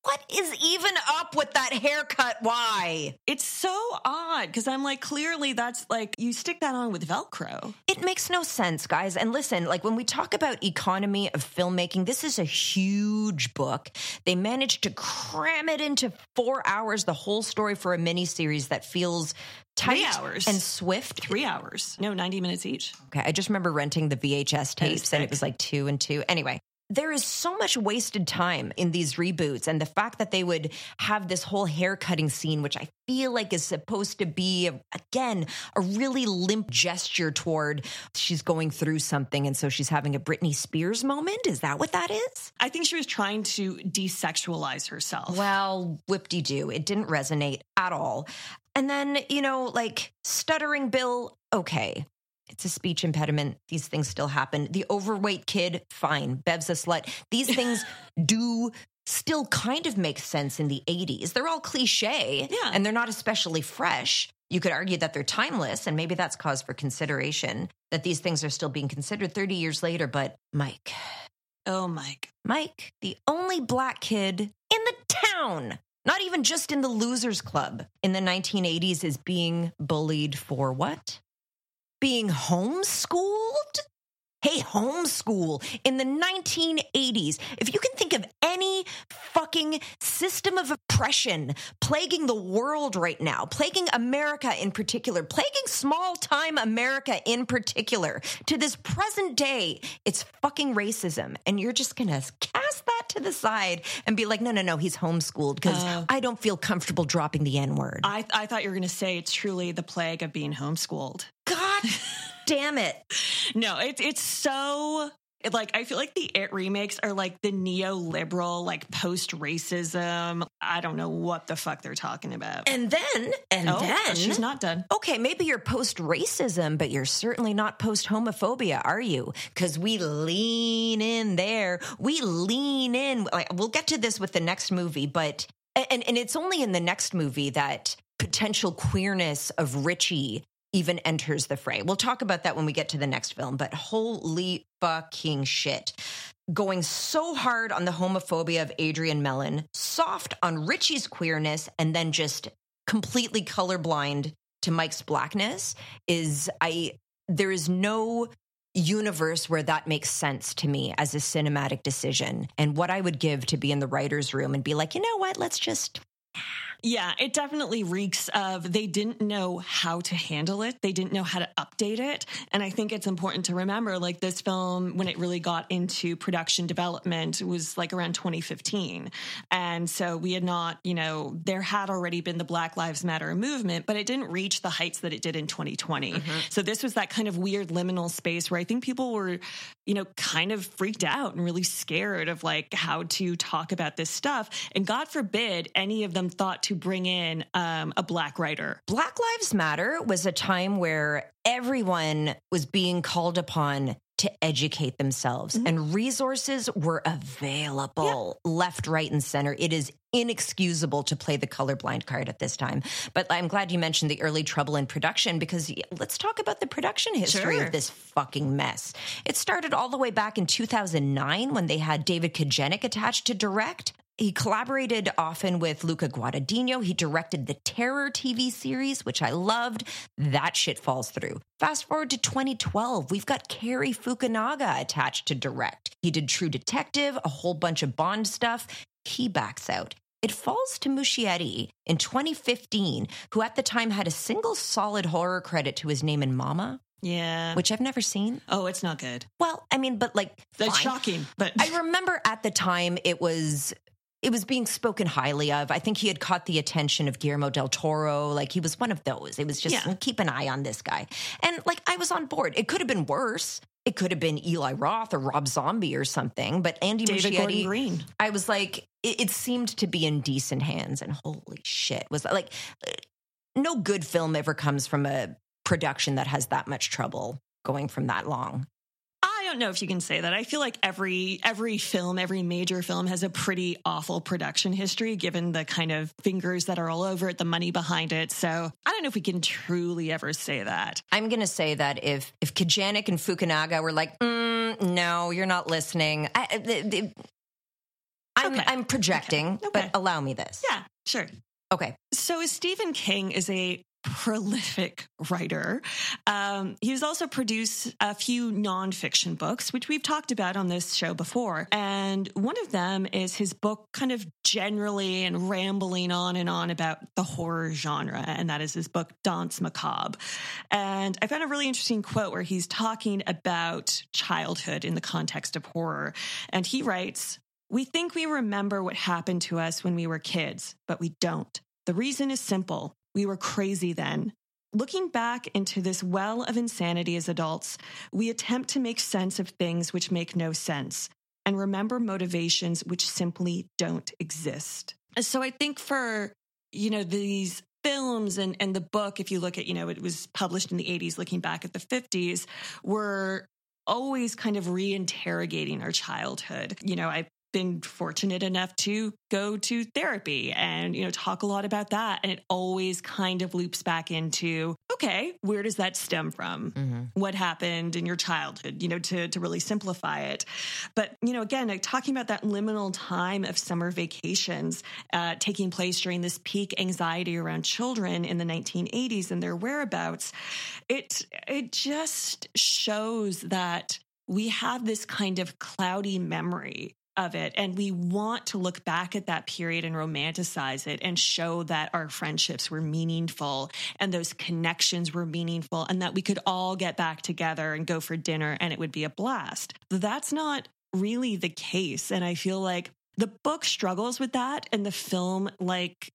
What is even up with that haircut? Why? It's so odd because I'm like, clearly that's like, you stick that on with Velcro. It makes no sense, guys. And listen, like when we talk about economy of filmmaking, this is a huge book. They managed to cram it into four hours, the whole story for a miniseries that feels tight Three hours. and swift. Three hours. No, 90 minutes each. Okay, I just remember renting the VHS tapes and it was like two and two. Anyway, there is so much wasted time in these reboots, and the fact that they would have this whole hair cutting scene, which I feel like is supposed to be, again, a really limp gesture toward she's going through something, and so she's having a Britney Spears moment. Is that what that is? I think she was trying to desexualize herself. Well, whip de doo. It didn't resonate at all. And then, you know, like stuttering Bill, okay. It's a speech impediment. These things still happen. The overweight kid, fine. Bev's a slut. These things do still kind of make sense in the 80s. They're all cliche Yeah. and they're not especially fresh. You could argue that they're timeless, and maybe that's cause for consideration that these things are still being considered 30 years later. But Mike, Oh, Mike. Mike, the only black kid in the town, not even just in the losers club in the 1980s, is being bullied for what? Being homeschooled? Hey, homeschool in the 1980s. If you can think of any fucking system of oppression plaguing the world right now, plaguing America in particular, plaguing small time America in particular, to this present day, it's fucking racism. And you're just gonna cast that to the side and be like, no, no, no, he's homeschooled because Oh. I don't feel comfortable dropping the N word. I, I thought you were to say it's truly the plague of being homeschooled. God damn it. No, it's it's so like I feel like the It remakes are like the neoliberal, like post racism. I don't know what the fuck they're talking about. And then, and oh, then. she's not done. Okay, maybe you're post racism, but you're certainly not post homophobia, are you? Because we lean in there. We lean in. Like, we'll get to this with the next movie, but and and it's only in the next movie that potential queerness of Richie even enters the fray. We'll talk about that when we get to the next film, but holy fucking shit. Going so hard on the homophobia of Adrian Mellon, soft on Richie's queerness, and then just completely colorblind to Mike's blackness is I there is no universe where that makes sense to me as a cinematic decision and what I would give to be in the writer's room and be like, you know what, let's just Yeah, it definitely reeks of they didn't know how to handle it. They didn't know how to update it. And I think it's important to remember like this film, when it really got into production development, was like around 2015. And so we had not, you know, there had already been the Black Lives Matter movement, but it didn't reach the heights that it did in 2020. Mm-hmm. So this was that kind of weird liminal space where I think people were, you know, kind of freaked out and really scared of like how to talk about this stuff. And God forbid any of them thought to bring in um, a black writer. Black Lives Matter was a time where everyone was being called upon to educate themselves and resources were available left, right, and center. It is inexcusable to play the colorblind card at this time. But I'm glad you mentioned the early trouble in production because let's talk about the production history Sure. of this fucking mess. It started all the way back in 2009 when they had David Kajganich attached to direct. He collaborated often with Luca Guadagnino. He directed the Terror TV series, which I loved. That shit falls through. Fast forward to 2012, we've got Cary Fukunaga attached to direct. He did True Detective, a whole bunch of Bond stuff. He backs out. It falls to Muschietti in 2015, who at the time had a single solid horror credit to his name in Mama, Yeah. which I've never seen. oh, it's not good. Well, I mean, but like, That's fine. shocking. But I remember at the time it was it was being spoken highly of. I think he had caught the attention of Guillermo del Toro. Like he was one of those. It was just Yeah. keep an eye on this guy. And like I was on board. It could have been worse. It could have been Eli Roth or Rob Zombie or something. But Andy David Muschietti, Gordon Green. I was like, it, it seemed to be in decent hands. And holy shit, was that like no good film ever comes from a production that has that much trouble going from that long. I don't know if you can say that. I feel like every every film, every major film has a pretty awful production history given the kind of fingers that are all over it, the money behind it. So, I don't know if we can truly ever say that. I'm going to say that if if Kajganich and Fukunaga were like, mm, no, you're not listening. I, I- the- the- I'm Okay. I'm projecting, Okay. but allow me this. Yeah, sure. Okay. So is Stephen King is a prolific writer. Um, he's also produced a few nonfiction books, which we've talked about on this show before. And one of them is his book, kind of generally and rambling on and on about the horror genre. And that is his book, Danse Macabre. And I found a really interesting quote where he's talking about childhood in the context of horror. And he writes, we think we remember what happened to us when we were kids, but we don't. The reason is simple. We were crazy then. Looking back into this well of insanity as adults, we attempt to make sense of things which make no sense and remember motivations which simply don't exist. So I think for, you know, these films and, and the book, if you look at, you know, it was published in the 80s, looking back at the 50s, were always kind of reinterrogating our childhood. You know, I've been fortunate enough to go to therapy and, you know, talk a lot about that. And it always kind of loops back into, okay, where does that stem from? What happened in your childhood, you know, to, to really simplify it. But, you know, again, like talking about that liminal time of summer vacations uh, taking place during this peak anxiety around children in the 1980s and their whereabouts, it, it just shows that we have this kind of cloudy memory of it and we want to look back at that period and romanticize it and show that our friendships were meaningful and those connections were meaningful and that we could all get back together and go for dinner and it would be a blast. That's not really the case and I feel like the book struggles with that and the film like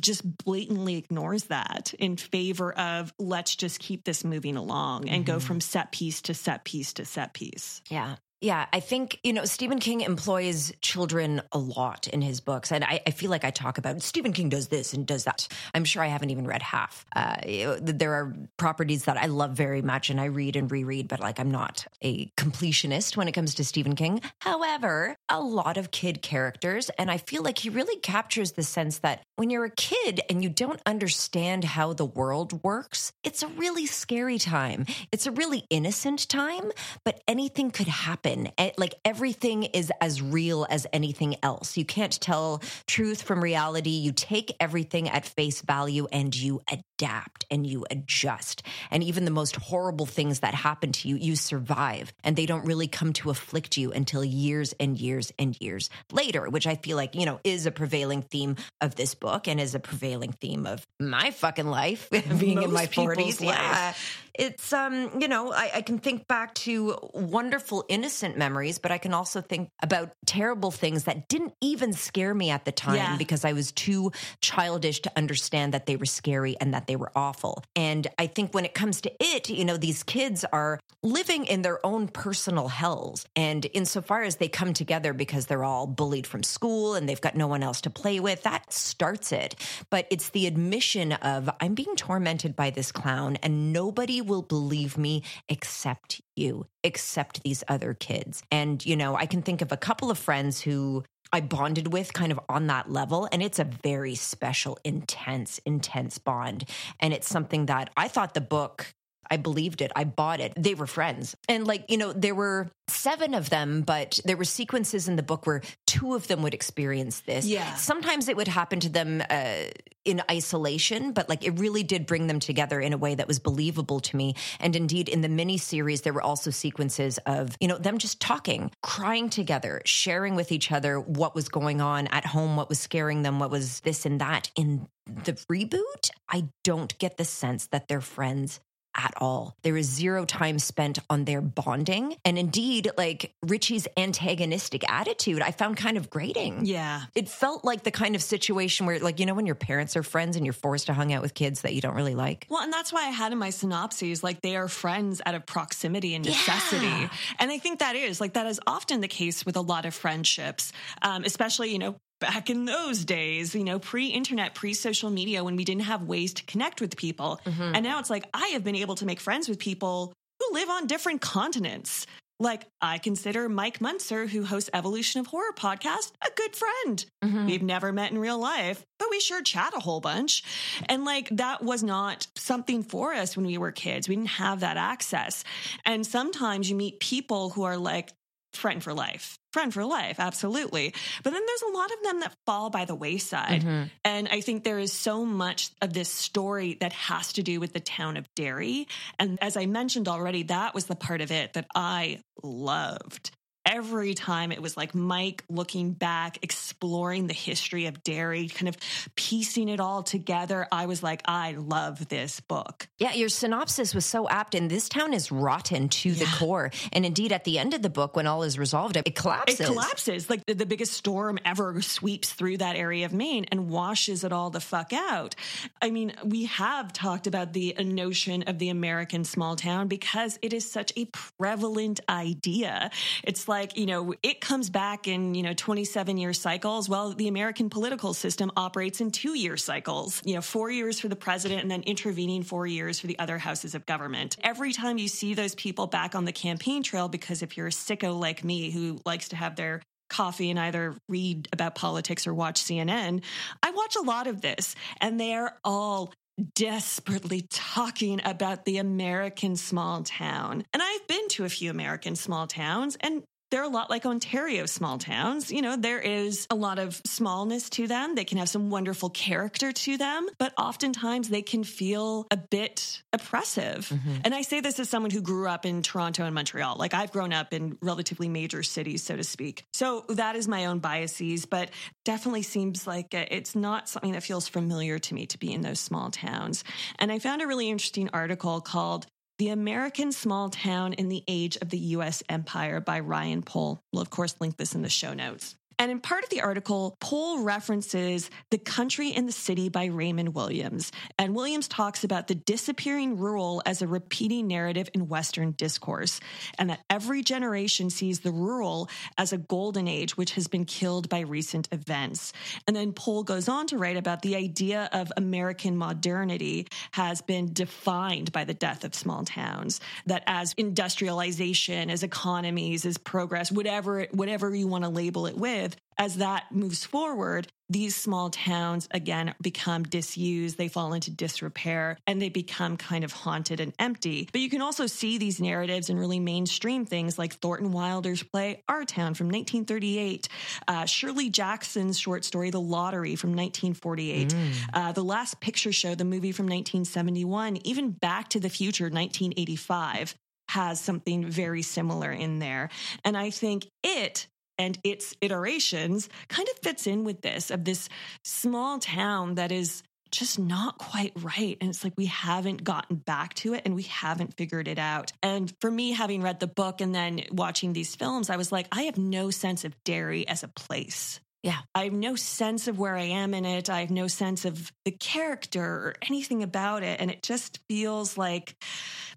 just blatantly ignores that in favor of let's just keep this moving along and go mm-hmm. from set piece to set piece to set piece. Yeah. Yeah, I think, you know, Stephen King employs children a lot in his books. And I, I feel like I talk about Stephen King does this and does that. I'm sure I haven't even read half. Uh, there are properties that I love very much and I read and reread, but like I'm not a completionist when it comes to Stephen King. However, a lot of kid characters. And I feel like he really captures the sense that when you're a kid and you don't understand how the world works, it's a really scary time. It's a really innocent time, but anything could happen. Eh, Like everything is as real as anything else. You can't tell truth from reality. You take everything at face value and you adapt and you adjust. And even the most horrible things that happen to you, you survive. And they don't really come to afflict you until years and years and years later, which I feel like, you know, is a prevailing theme of this book and is a prevailing theme of my fucking life being in my 40s. Yeah. life. It's um, you know, I, I can think back to wonderful innocent memories, but I can also think about terrible things that didn't even scare me at the time Yeah. because I was too childish to understand that they were scary and that they were awful. And I think when it comes to it, you know, these kids are living in their own personal hells. And insofar as they come together because they're all bullied from school and they've got no one else to play with, that starts it. But it's the admission of I'm being tormented by this clown and nobody will believe me except you, except these other kids. And, you know, I can think of a couple of friends who I bonded with kind of on that level. And it's a very special, intense, intense bond. And it's something that I thought the book I believed it. I bought it. They were friends. And like, you know, there were seven of them, but there were sequences in the book where two of them would experience this. Yeah. Sometimes it would happen to them uh, in isolation, but like it really did bring them together in a way that was believable to me. And indeed, in the mini series, there were also sequences of, you know, them just talking, crying together, sharing with each other what was going on at home, what was scaring them, what was this and that. In the reboot, I don't get the sense that they're friends at all. There is zero time spent on their bonding. And indeed, like Richie's antagonistic attitude, I found kind of grating. Yeah. It felt like the kind of situation where, like, you know, when your parents are friends and you're forced to hang out with kids that you don't really like. Well, and that's why I had in my synopses, like they are friends out of proximity and necessity. Yeah. And I think that is like that is often the case with a lot of friendships, um, especially, you know, back in those days, you know, pre internet, pre social media, when we didn't have ways to connect with people. Mm-hmm. And now it's like I have been able to make friends with people who live on different continents. Like I consider Mike Muncer, who hosts Evolution of Horror podcast, a good friend. Mm-hmm. We've never met in real life, but we sure chat a whole bunch. And like that was not something for us when we were kids. We didn't have that access. And sometimes you meet people who are like friend for life. Friend for life, absolutely. But then there's a lot of them that fall by the wayside. Mm-hmm. And I think there is so much of this story that has to do with the town of Derry. And as I mentioned already, that was the part of it that I loved. Every time it was like Mike looking back, exploring the history of Derry, kind of piecing it all together. I was like, I love this book. Yeah, your synopsis was so apt, and this town is rotten to the core. And indeed, at the end of the book, when all is resolved, it collapses. It collapses. Like the, the biggest storm ever sweeps through that area of Maine and washes it all the fuck out. I mean, we have talked about the notion of the American small town because it is such a prevalent idea. It's like, you know, it comes back in, you know, 27 year cycles. Well, the American political system operates in two year cycles, you know, four years for the president and then intervening four years for the other houses of government. Every time you see those people back on the campaign trail, because if you're a sicko like me who likes to have their coffee and either read about politics or watch CNN, I watch a lot of this and they're all desperately talking about the American small town. And I've been to a few American small towns and they're a lot like Ontario small towns. You know, there is a lot of smallness to them. They can have some wonderful character to them, but oftentimes they can feel a bit oppressive. Mm-hmm. And I say this as someone who grew up in Toronto and Montreal. Like I've grown up in relatively major cities, so to speak. So that is my own biases, but definitely seems like it's not something that feels familiar to me to be in those small towns. And I found a really interesting article called the American Small Town in the Age of the U.S. Empire by Ryan Poll. We'll, of course, link this in the show notes. And in part of the article, Poll references The Country and the City by Raymond Williams. And Williams talks about the disappearing rural as a repeating narrative in Western discourse, and that every generation sees the rural as a golden age, which has been killed by recent events. And then Poll goes on to write about the idea of American modernity has been defined by the death of small towns, that as industrialization, as economies, as progress, whatever, whatever you want to label it with, as that moves forward, these small towns again become disused, they fall into disrepair, and they become kind of haunted and empty. But you can also see these narratives in really mainstream things like Thornton Wilder's play Our Town from 1938, uh, Shirley Jackson's short story The Lottery from 1948, uh, The Last Picture Show, the movie from 1971, even Back to the Future 1985 has something very similar in there. And I think it and its iterations kind of fits in with this of this small town that is just not quite right. And it's like we haven't gotten back to it and we haven't figured it out. And for me, having read the book and then watching these films, I was like, I have no sense of Derry as a place. Yeah. I have no sense of where I am in it. I have no sense of the character or anything about it. And it just feels like,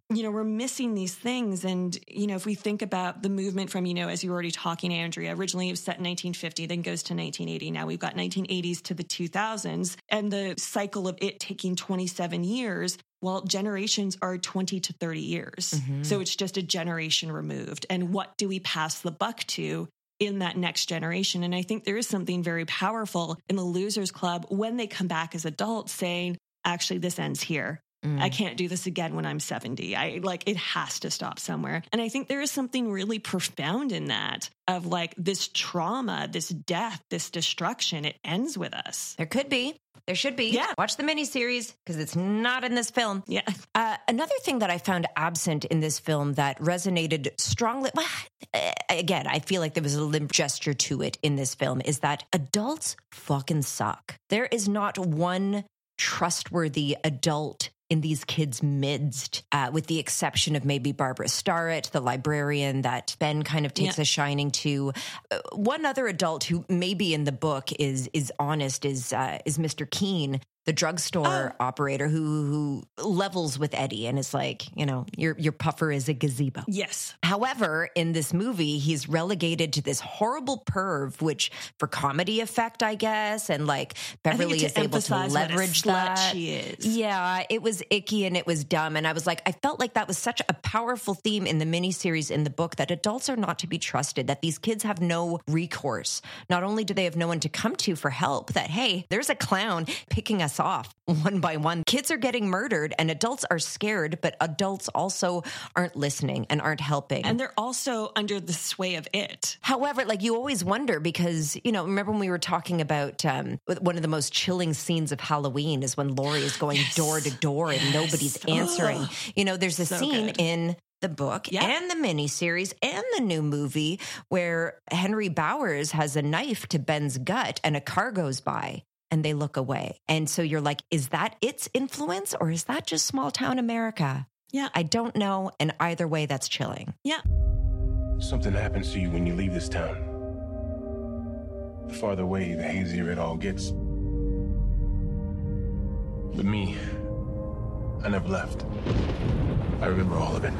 you know, we're missing these things. And, you know, if we think about the movement from, you know, as you were already talking, Andrea, originally it was set in 1950, then goes to 1980. Now we've got 1980s to the 2000s and the cycle of it taking 27 years. Well, generations are 20 to 30 years. Mm-hmm. So it's just a generation removed. And what do we pass the buck to in that next generation. And I think there is something very powerful in the Losers Club when they come back as adults saying, actually, this ends here. I mm. can't do this again when I'm 70. I like it has to stop somewhere. And I think there is something really profound in that of like this trauma, this death, this destruction. It ends with us. There could be. There should be. Yeah. Watch the miniseries because it's not in this film. Yeah. Uh, another thing that I found absent in this film that resonated strongly, well, again, I feel like there was a limp gesture to it in this film, is that adults fucking suck. There is not one trustworthy adult in these kids' midst, uh, with the exception of maybe Barbara Starrett, the librarian that Ben kind of takes Yeah. a shining to. Uh, one other adult who maybe in the book is is honest is uh, is Mr. Keene, the drugstore oh. operator who who levels with Eddie and is like, you know, your your puffer is a gazebo. Yes. However, in this movie, he's relegated to this horrible perv, which for comedy effect, I guess, and like Beverly to is able to emphasize what a leverage that. she is. Yeah, it was icky and it was dumb. And I was like, I felt like that was such a powerful theme in the miniseries in the book that adults are not to be trusted, that these kids have no recourse. Not only do they have no one to come to for help, that, hey, there's a clown picking us off one by one. Kids are getting murdered and adults are scared, but adults also aren't listening and aren't helping. And they're also under the sway of it. However, like you always wonder because, you know, remember when we were talking about um, one of the most chilling scenes of Halloween is when Laurie is going door to door and nobody's answering. You know, there's a So scene good. in the book Yeah. and the miniseries and the new movie where Henry Bowers has a knife to Ben's gut and a car goes by and they look away. And so you're like, is that its influence or is that just small town America? Yeah. I don't know. And either way, that's chilling. Yeah. Something happens to you when you leave this town. The farther away, the hazier it all gets. But me, I never left. I remember all of it.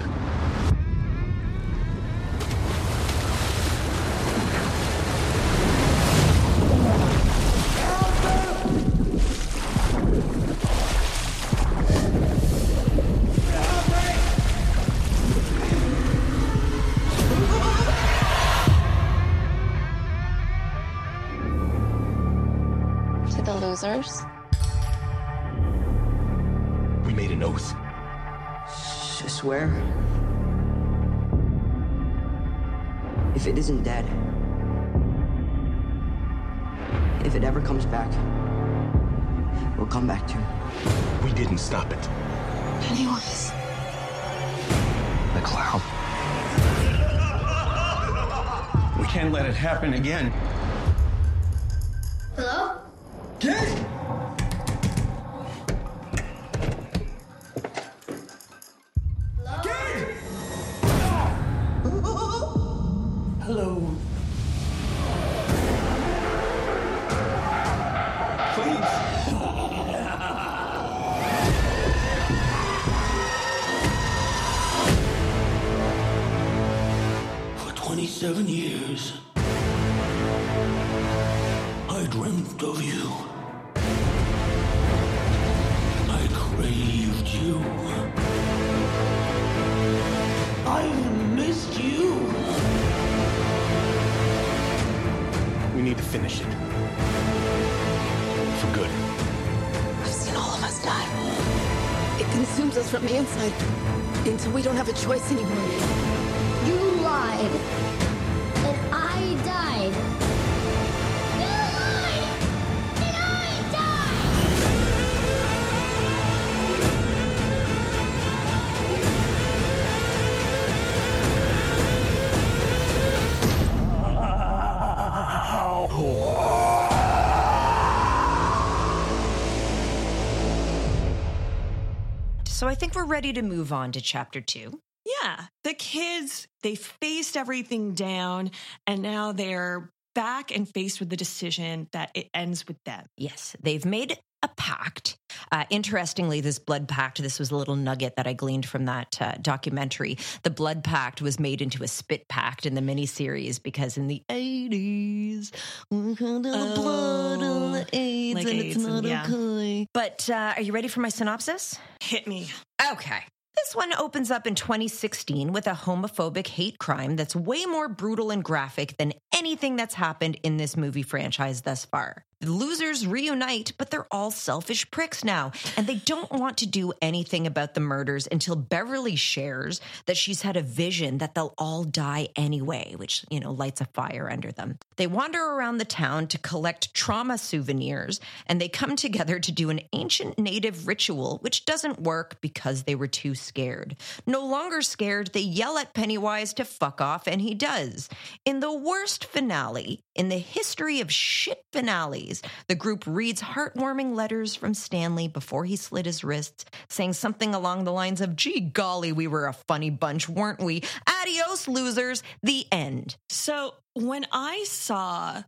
So I think we're ready to move on to chapter two. Yeah. The kids, they faced everything down and now they're back and faced with the decision that it ends with them. Yes, they've made a pact. Uh, interestingly, this blood pact, this was a little nugget that I gleaned from that uh, documentary. The blood pact was made into a spit pact in the miniseries because in the 80s, we had the blood on the AIDS like and AIDS it's and- not yeah. okay. But uh, are you ready for my synopsis? Hit me. Okay. This one opens up in 2016 with a homophobic hate crime that's way more brutal and graphic than anything that's happened in this movie franchise thus far. Losers reunite, but they're all selfish pricks now. And they don't want to do anything about the murders until Beverly shares that she's had a vision that they'll all die anyway, which, you know, lights a fire under them. They wander around the town to collect trauma souvenirs, and they come together to do an ancient native ritual, which doesn't work because they were too scared. No longer scared, they yell at Pennywise to fuck off, and he does. In the worst finale in the history of shit finales, the group reads heartwarming letters from Stanley before he slit his wrists, saying something along the lines of, Gee golly, we were a funny bunch, weren't we? Adios, losers. The end. So when I saw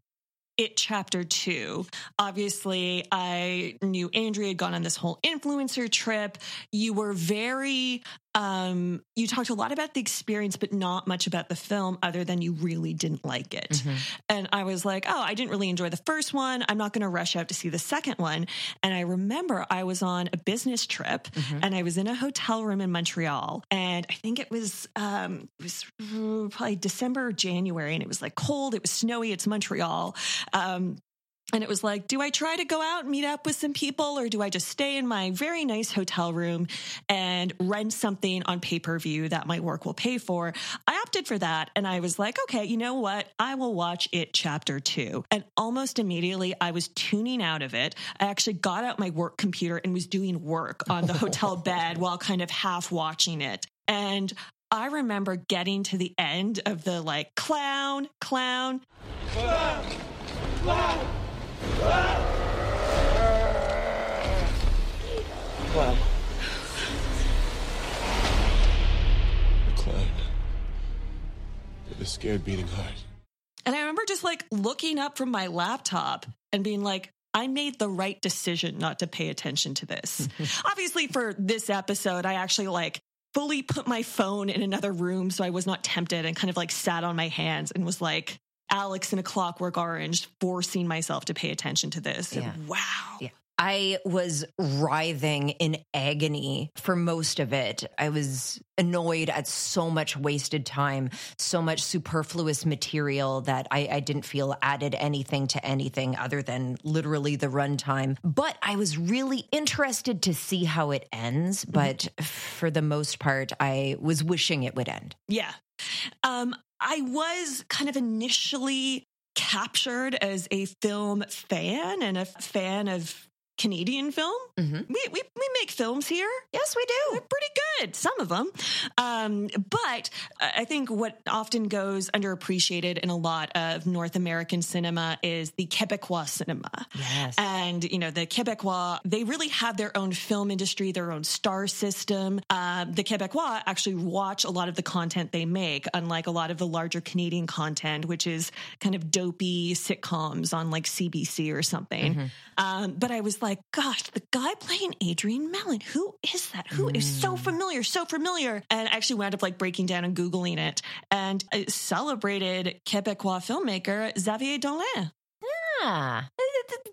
it chapter two, obviously I knew Andrea had gone on this whole influencer trip. You were very um, you talked a lot about the experience, but not much about the film other than you really didn't like it. Mm-hmm. And I was like, oh, I didn't really enjoy the first one. I'm not going to rush out to see the second one. And I remember I was on a business trip Mm-hmm. and I was in a hotel room in Montreal. And I think it was, um, it was probably December or January. And it was like cold, it was snowy, it's Montreal. Um, and it was like, do I try to go out and meet up with some people or do I just stay in my very nice hotel room and rent something on pay per view that my work will pay for? I opted for that. And I was like, okay, you know what? I will watch it chapter two. And almost immediately I was tuning out of it. I actually got out my work computer and was doing work on the hotel bed while kind of half watching it. And I remember getting to the end of the like clown, clown, Clown. The clown. With a scared beating heart. And I remember just like looking up from my laptop and being like, I made the right decision not to pay attention to this. Obviously, for this episode, I actually like fully put my phone in another room so I was not tempted and kind of like sat on my hands and was like Alex in a clockwork orange, forcing myself to pay attention to this. Yeah. wow. Yeah. I was writhing in agony for most of it. I was annoyed at so much wasted time, so much superfluous material that I, I didn't feel added anything to anything other than literally the runtime. But I was really interested to see how it ends. Mm-hmm. But for the most part, I was wishing it would end. Yeah. Um, I was kind of initially captured as a film fan and a fan of Canadian film. Mhm. We, we we make films here. Yes, we do. They're pretty good, some of them. Um, but I think what often goes underappreciated in a lot of North American cinema is the Quebecois cinema. Yes. And, you know, the Quebecois, they really have their own film industry, their own star system. Um, the Quebecois actually watch a lot of the content they make, unlike a lot of the larger Canadian content, which is kind of dopey sitcoms on like CBC or something. Um, but I was like, gosh, the guy playing Adrian Mellon, who is that? Who is so hmm. familiar, so familiar? And I actually wound up like breaking down and Googling it and I celebrated Quebecois filmmaker Xavier Dolan. Ah,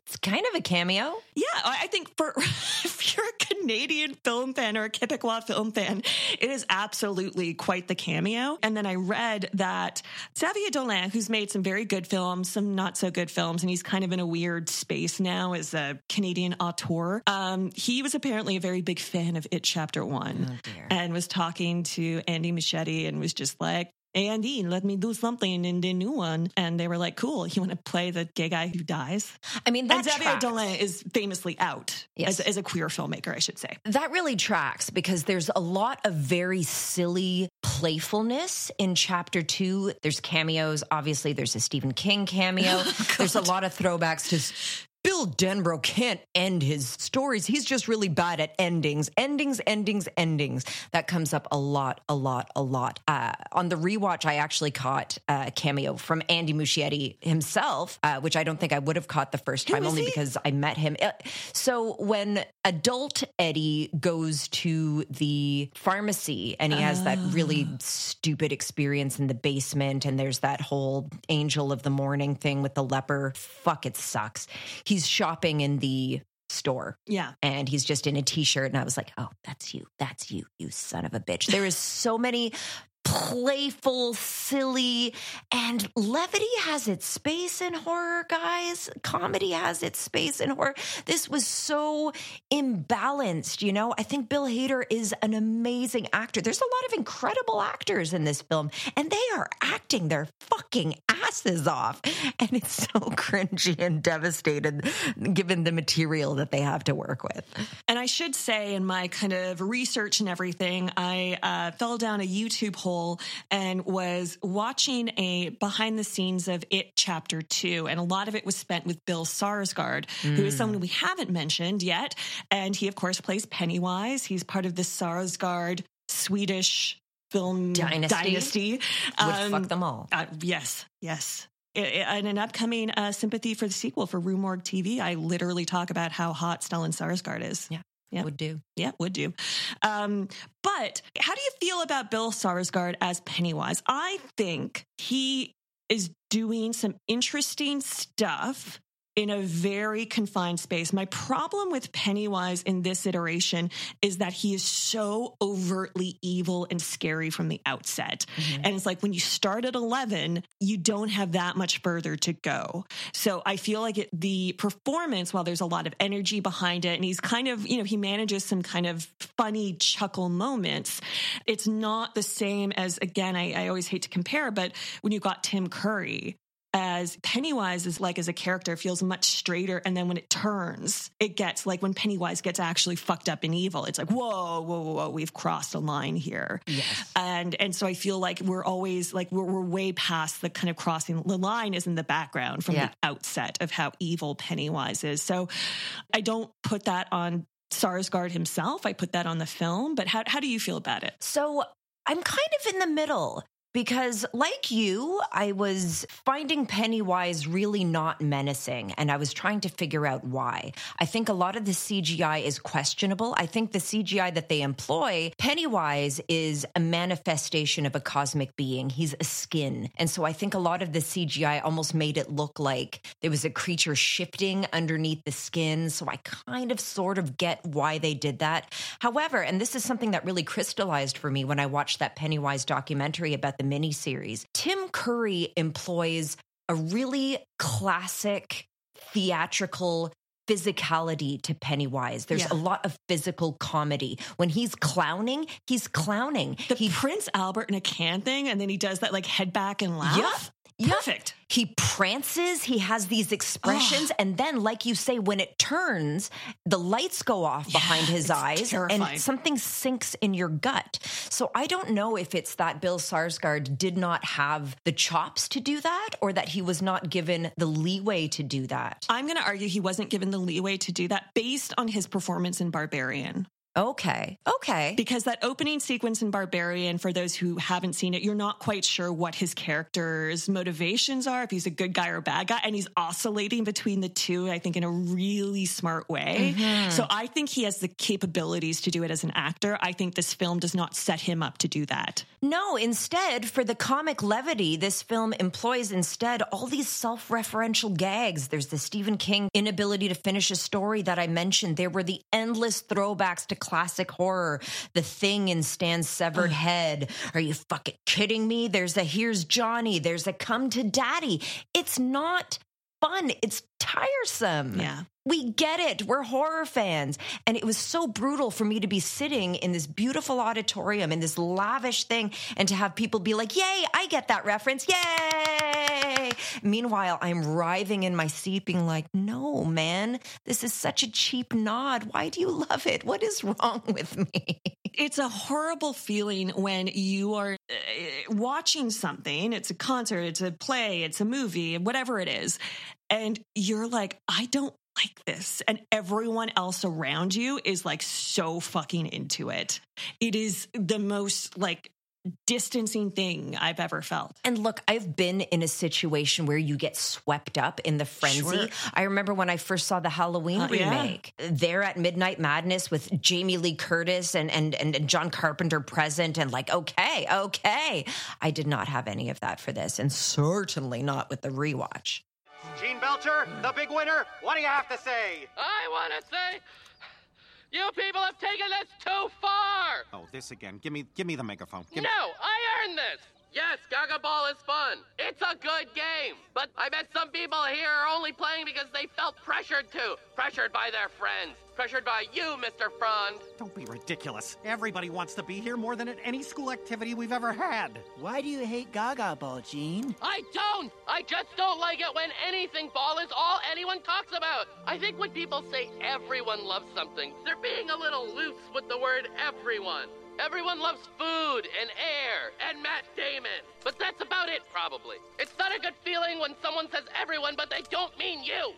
it's kind of a cameo. Yeah, I think for if you're a Canadian film fan or a Quebecois film fan, it is absolutely quite the cameo. And then I read that Xavier Dolan, who's made some very good films, some not so good films, and he's kind of in a weird space now as a Canadian auteur. Um, he was apparently a very big fan of It Chapter One, dear. and was talking to Andy Muschietti and was just like. Andy, let me do something in the new one. And they were like, cool, you want to play the gay guy who dies? I mean, And that Xavier tracks. Dolan is famously out Yes. as, as a queer filmmaker, I should say. That really tracks because there's a lot of very silly playfulness in chapter two. There's cameos. Obviously, there's a Stephen King cameo. Oh, there's a lot of throwbacks to. Bill Denbrough can't end his stories. He's just really bad at endings, endings, endings, endings. That comes up a lot, a lot, a lot. Uh, on the rewatch, I actually caught a cameo from Andy Muschietti himself, uh, which I don't think I would have caught the first time, only he? because I met him. Uh, So when adult Eddie goes to the pharmacy and he has that really ah. stupid experience in the basement, and there's that whole angel of the morning thing with the leper. Fuck, it sucks. He's shopping in the store Yeah. and he's just in a t-shirt and I was like, "Oh, that's you. That's you, you son of a bitch." There is so many playful, silly, and levity has its space in horror, guys. Comedy has its space in horror. This was so imbalanced, you know? I think Bill Hader is an amazing actor. There's a lot of incredible actors in this film, and they are acting their fucking asses off. And it's so cringy and devastated given the material that they have to work with. And I should say, in my kind of research and everything, I uh, fell down a YouTube hole and was watching a behind the scenes of It Chapter 2. And a lot of it was spent with Bill Skarsgård, mm. who is someone we haven't mentioned yet. And he, of course, plays Pennywise. He's part of the Skarsgård Swedish film dynasty. dynasty. Would um, fuck them all. Uh, yes, yes. In an upcoming uh, sympathy for the sequel for Rue Morgue TV, I literally talk about how hot Stellan Skarsgård is. Yeah. Yeah. Would do. Yeah, would do. Um, but how do you feel about Bill Skarsgård as Pennywise? I think he is doing some interesting stuff in a very confined space. My problem with Pennywise in this iteration is that he is so overtly evil and scary from the outset. Mm-hmm. And it's like when you start at 11, you don't have that much further to go. So I feel like it, the performance, while there's a lot of energy behind it, and he's kind of, you know, he manages some kind of funny chuckle moments, it's not the same as, again, I, I always hate to compare, but when you got Tim Curry, as Pennywise is like as a character feels much straighter. And then when it turns, it gets like when Pennywise gets actually fucked up and evil, it's like, whoa, whoa, whoa, whoa we've crossed a line here. Yes. And, and so I feel like we're always like, we're, we're way past the kind of crossing the line is in the background from yeah. the outset of how evil Pennywise is. So I don't put that on Skarsgård himself. I put that on the film, but how, how do you feel about it? So I'm kind of in the middle because, like you, I was finding Pennywise really not menacing, and I was trying to figure out why. I think a lot of the CGI is questionable. I think the CGI that they employ, Pennywise is a manifestation of a cosmic being. He's a skin. And so I think a lot of the CGI almost made it look like there was a creature shifting underneath the skin. So I kind of sort of get why they did that. However, and this is something that really crystallized for me when I watched that Pennywise documentary about the miniseries. Tim Curry employs a really classic theatrical physicality to Pennywise. There's yeah. a lot of physical comedy. When he's clowning, he's clowning. The he, Prince Albert in a can thing, and then he does that like head back and laugh. Yeah. Perfect. He prances, he has these expressions, oh. and then, like you say, when it turns, the lights go off yeah, behind his eyes terrifying. and something sinks in your gut. So I don't know if it's that Bill Skarsgård did not have the chops to do that or that he was not given the leeway to do that. I'm going to argue he wasn't given the leeway to do that based on his performance in Barbarian. Okay. Okay. Because that opening sequence in Barbarian, for those who haven't seen it, you're not quite sure what his character's motivations are, if he's a good guy or a bad guy. And he's oscillating between the two, I think, in a really smart way. Mm-hmm. So I think he has the capabilities to do it as an actor. I think this film does not set him up to do that. No, instead, for the comic levity, this film employs instead all these self referential gags. There's the Stephen King inability to finish a story that I mentioned. There were the endless throwbacks to classic horror, The Thing in Stan's severed head. Are you fucking kidding me? There's a Here's Johnny. There's a Come to Daddy. It's not fun. It's tiresome. Yeah. We get it. We're horror fans. And it was so brutal for me to be sitting in this beautiful auditorium in this lavish thing and to have people be like, Yay, I get that reference. Yay. Meanwhile, I'm writhing in my seat, being like, No, man, this is such a cheap nod. Why do you love it? What is wrong with me? It's a horrible feeling when you are uh, watching something. It's a concert, it's a play, it's a movie, whatever it is. And you're like, I don't like this. And everyone else around you is like so fucking into it. It is the most like distancing thing I've ever felt. And look, I've been in a situation where you get swept up in the frenzy. Sure. I remember when I first saw the Halloween uh, remake. Yeah. There at Midnight Madness with Jamie Lee Curtis and, and and John Carpenter present and like, okay, okay. I did not have any of that for this and certainly not with the rewatch. Gene Belcher, the big winner. What do you have to say? I want to say You people have taken this too far! Oh, this again. Give me give me the megaphone. Give no, I earned this! Yes, Gaga Ball is fun. It's a good game. But I bet some people here are only playing because they felt pressured to. Pressured by their friends. Pressured by you, Mr. Frond. Don't be ridiculous. Everybody wants to be here more than at any school activity we've ever had. Why do you hate Gaga Ball, Gene? I don't! I just don't like it when anything ball is all anyone talks about. I think when people say everyone loves something, they're being a little loose with the word everyone. Everyone loves food and air and Matt Damon. But that's about it, probably. It's not a good feeling when someone says everyone, but they don't mean you.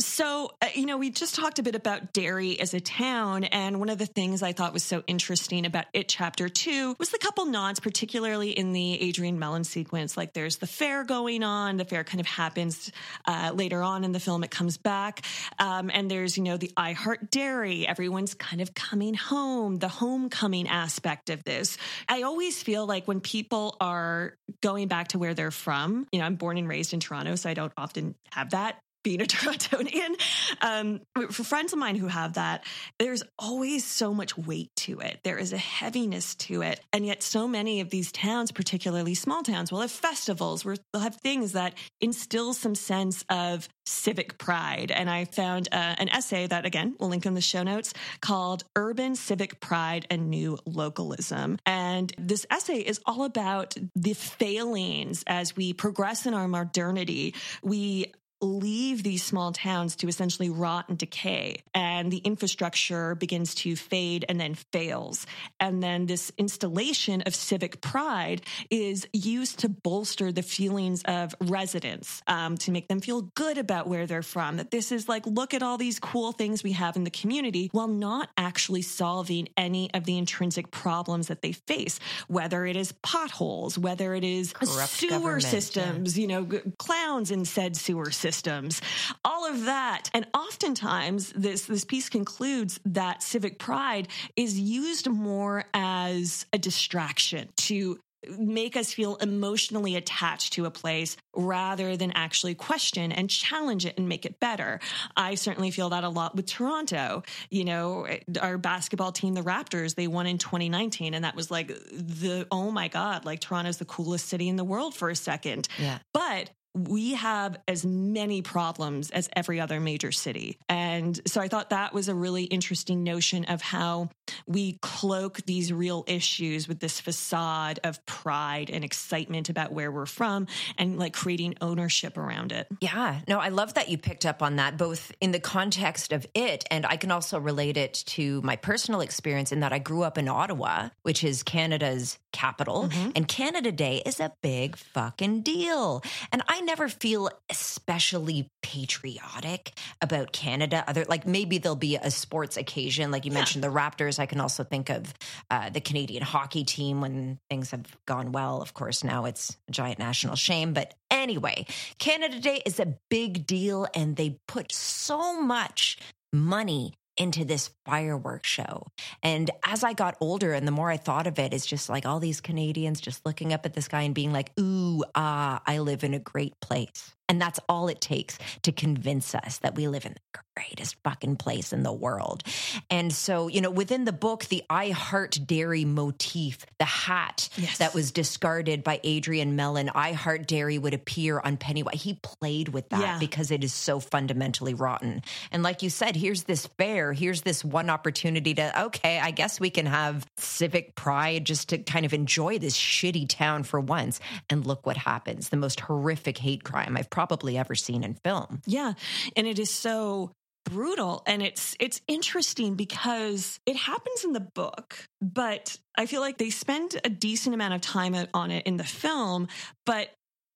So, uh, you know, we just talked a bit about Derry as a town. And one of the things I thought was so interesting about it, chapter two, was the couple nods, particularly in the Adrian Mellon sequence. Like there's the fair going on. The fair kind of happens uh, later on in the film. It comes back. Um, and there's, you know, the I Heart Derry. Everyone's kind of coming home, the homecoming aspect of this. I always feel like when people are going back to where they're from, you know, I'm born and raised in Toronto, so I don't often have that being a Torontonian. Um, for friends of mine who have that, there's always so much weight to it. There is a heaviness to it. And yet, so many of these towns, particularly small towns, will have festivals where they'll have things that instill some sense of civic pride. And I found uh, an essay that, again, we'll link in the show notes called Urban Civic Pride and New Localism. And this essay is all about the failings as we progress in our modernity. We leave these small towns to essentially rot and decay and the infrastructure begins to fade and then fails and then this installation of civic pride is used to bolster the feelings of residents um, to make them feel good about where they're from that this is like look at all these cool things we have in the community while not actually solving any of the intrinsic problems that they face whether it is potholes whether it is Corrupt sewer systems yeah. you know clowns in said sewer systems systems, all of that. And oftentimes this, this piece concludes that civic pride is used more as a distraction to make us feel emotionally attached to a place rather than actually question and challenge it and make it better. I certainly feel that a lot with Toronto. You know, our basketball team, the Raptors, they won in 2019 and that was like the oh my god, like Toronto's the coolest city in the world for a second. Yeah. But we have as many problems as every other major city. And so I thought that was a really interesting notion of how we cloak these real issues with this facade of pride and excitement about where we're from and like creating ownership around it. Yeah. No, I love that you picked up on that, both in the context of it, and I can also relate it to my personal experience in that I grew up in Ottawa, which is Canada's capital, mm-hmm. and Canada Day is a big fucking deal. And I never feel especially patriotic about Canada. Other like maybe there'll be a sports occasion, like you yeah. mentioned the Raptors. I can also think of uh, the Canadian hockey team when things have gone well. Of course, now it's a giant national shame. But anyway, Canada Day is a big deal, and they put so much money into this fireworks show. And as I got older and the more I thought of it, it's just like all these Canadians just looking up at the sky and being like, ooh, ah, I live in a great place. And that's all it takes to convince us that we live in the greatest fucking place in the world. And so, you know, within the book, the I Heart Derry motif, the hat yes. that was discarded by Adrian Mellon, I Heart Derry would appear on Pennywise. He played with that yeah. because it is so fundamentally rotten. And like you said, here's this fair, here's this one opportunity to, okay, I guess we can have civic pride just to kind of enjoy this shitty town for once. And look what happens the most horrific hate crime I've probably ever seen in film. Yeah. And it is so brutal and it's it's interesting because it happens in the book but i feel like they spend a decent amount of time on it in the film but